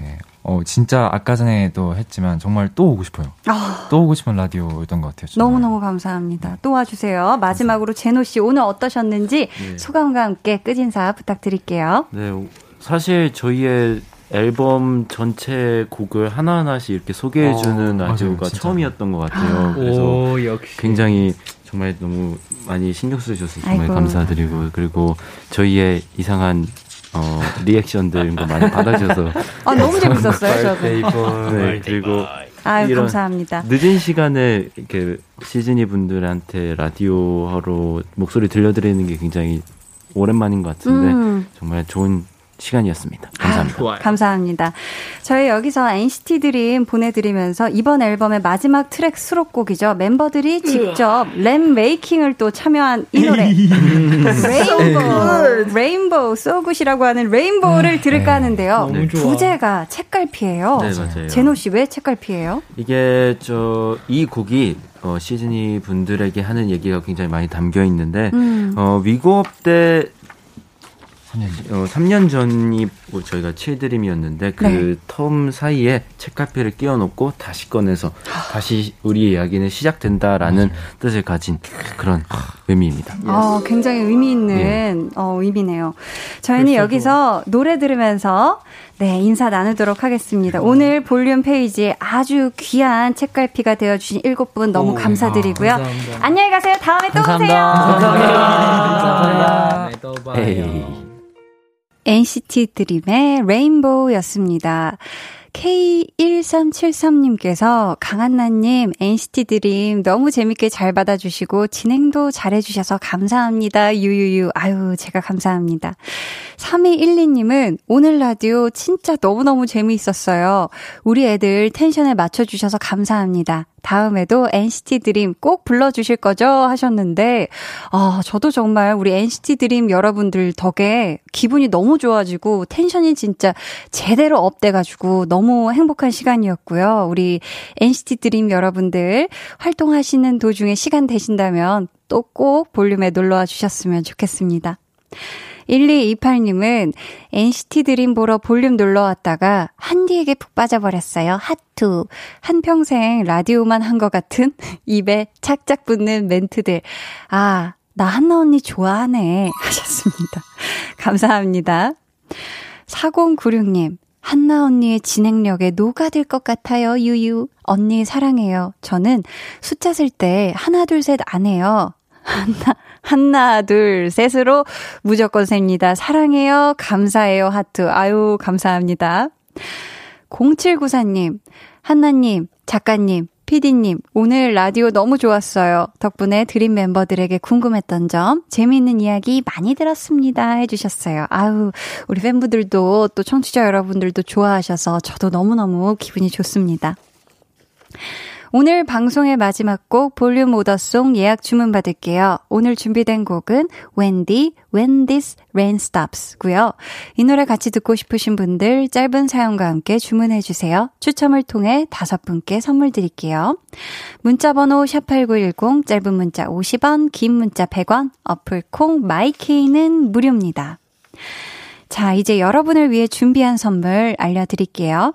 네, 어, 진짜 아까 전에도 했지만 정말 또 오고 싶어요. 아. 또 오고 싶은 라디오였던 것 같아요. 정말. 너무 너무 감사합니다. 또 와주세요. 마지막으로 제노 씨 오늘 어떠셨는지 네. 소감과 함께 끝 인사 부탁드릴게요. 네, 사실 저희의 앨범 전체 곡을 하나하나씩 이렇게 소개해주는 어, 라디오가 맞아요. 처음이었던 것 같아요. 그래서 오 역시. 굉장히 정말 너무 많이 신경 쓰셔서 정말 아이고. 감사드리고 그리고 저희의 이상한 어, 리액션들 이런 거 많이 받아주셔서 아, 너무 재밌었어요, 저도. 네, 그리고 아유, 이런 감사합니다. 늦은 시간에 이렇게 시즈니 분들한테 라디오로 목소리 들려드리는 게 굉장히 오랜만인 것 같은데 음. 정말 좋은 시간이었습니다. 감사합니다. 좋아요. 감사합니다. 저희 여기서 NCT Dream 보내드리면서 이번 앨범의 마지막 트랙 수록곡이죠. 멤버들이 직접 랩 making을 또 참여한 이 노래. Rainbow. Rainbow. 수록곡이라고 하는 Rainbow를 들을까 하는데요. 너무 좋아. 부제가 책갈피예요. 네, 맞아요. 제노 씨 왜 책갈피예요? 이게 저 이 곡이 어, 시즈니 분들에게 하는 얘기가 굉장히 많이 담겨 있는데 음. 어, We Go Up 때 3년, 어, 3년 전이 뭐 저희가 칠Dream이었는데 그 네. term 사이에 책갈피를 끼워놓고 다시 꺼내서 다시 우리 이야기는 시작된다라는 뜻을 가진 그런 의미입니다. 어, 굉장히 의미 있는 어, 의미네요. 저희는 여기서 노래 들으면서 네, 인사 나누도록 하겠습니다. 오늘 볼륨 페이지에 아주 귀한 책갈피가 되어주신 일곱 분 너무 감사드리고요. 감사합니다. 안녕히 가세요. 다음에 또 감사합니다. 오세요. 네, 또 봐요. 에이. NCT 드림의 레인보우였습니다. K1373님께서 강한나님 NCT 드림 너무 재밌게 잘 받아주시고 진행도 잘해주셔서 감사합니다. 유유유. 아유, 제가 감사합니다. 3212님은 오늘 라디오 진짜 너무너무 재미있었어요. 우리 애들 텐션에 맞춰주셔서 감사합니다. 다음에도 NCT Dream 꼭 불러주실 거죠? 하셨는데, 아, 저도 정말 우리 NCT Dream 여러분들 덕에 기분이 너무 좋아지고 텐션이 진짜 제대로 up돼가지고 너무 행복한 시간이었고요. 우리 NCT Dream 여러분들 활동하시는 도중에 시간 되신다면 또 꼭 볼륨에 놀러와 주셨으면 좋겠습니다. 1228님은 NCT 드림 보러 볼륨 놀러 왔다가 한디에게 푹 빠져버렸어요. 하투. 한평생 라디오만 한 것 같은 입에 착착 붙는 멘트들. 아, 나 한나 언니 좋아하네. 하셨습니다. 감사합니다. 4096님. 한나 언니의 진행력에 녹아들 것 같아요, 유유. 언니 사랑해요. 저는 숫자 쓸때 하나, 둘, 셋 안 해요. 하나, 하나, 둘, 셋으로 무조건 셉니다. 사랑해요. 감사해요. 하트. 아유, 감사합니다. 0794님, 한나님, 작가님, 피디님, 오늘 라디오 너무 좋았어요. 덕분에 드림 멤버들에게 궁금했던 점, 재미있는 이야기 많이 들었습니다. 해주셨어요. 아유, 우리 팬분들도 또 청취자 여러분들도 좋아하셔서 저도 너무너무 기분이 좋습니다. 오늘 방송의 마지막 곡 볼륨 오더송 예약 주문 받을게요. 오늘 준비된 곡은 Wendy, When This Rain Stops 고요. 이 노래 같이 듣고 싶으신 분들 짧은 사연과 함께 주문해 주세요. 추첨을 통해 다섯 분께 선물 드릴게요. 문자 번호 샵8910 짧은 문자 50원, 긴 문자 100원, 어플 콩 마이케이는 무료입니다. 자, 이제 여러분을 위해 준비한 선물 알려 드릴게요.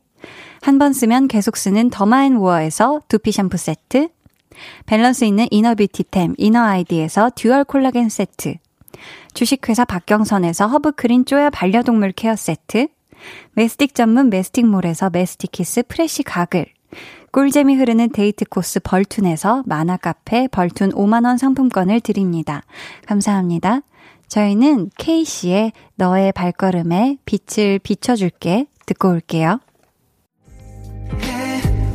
한 번 쓰면 계속 쓰는 더마앤워에서 두피 샴푸 세트, 밸런스 있는 inner beauty템 이너아이디에서 dual 콜라겐 세트, 주식회사 박경선에서 허브크린 쪼야 반려동물 케어 세트, 메스틱 전문 메스틱몰에서 메스틱키스 fresh 가글, 꿀잼이 흐르는 데이트 코스 벌툰에서 만화 카페 벌툰 5만원 상품권을 드립니다. 감사합니다. 저희는 케이시의 너의 발걸음에 빛을 비춰줄게 듣고 올게요.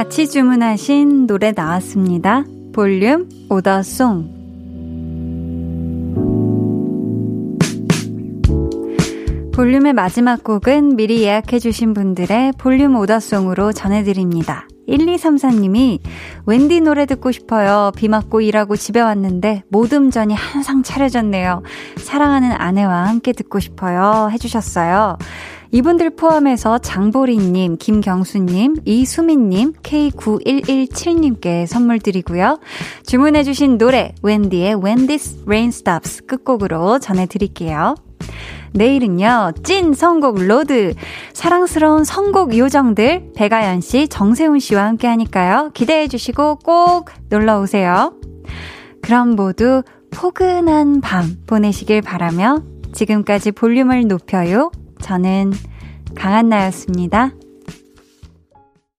같이 주문하신 노래 나왔습니다. 볼륨 오더송. 볼륨의 마지막 곡은 미리 예약해주신 분들의 볼륨 오더송으로 전해드립니다. 1234님이 웬디 노래 듣고 싶어요. 비 맞고 일하고 집에 왔는데 모듬전이 항상 차려졌네요. 사랑하는 아내와 함께 듣고 싶어요. 해주셨어요. 이분들 포함해서 장보리님, 김경수님, 이수민님, K9117님께 선물 드리고요. 주문해주신 노래, 웬디의 When This Rain Stops 끝곡으로 전해드릴게요. 내일은요, 찐 선곡 로드. 사랑스러운 선곡 요정들, 배가연 씨, 정세훈 씨와 함께 하니까요. 기대해 주시고 꼭 놀러 오세요. 그럼 모두 포근한 밤 보내시길 바라며 지금까지 볼륨을 높여요. 저는 강한나였습니다.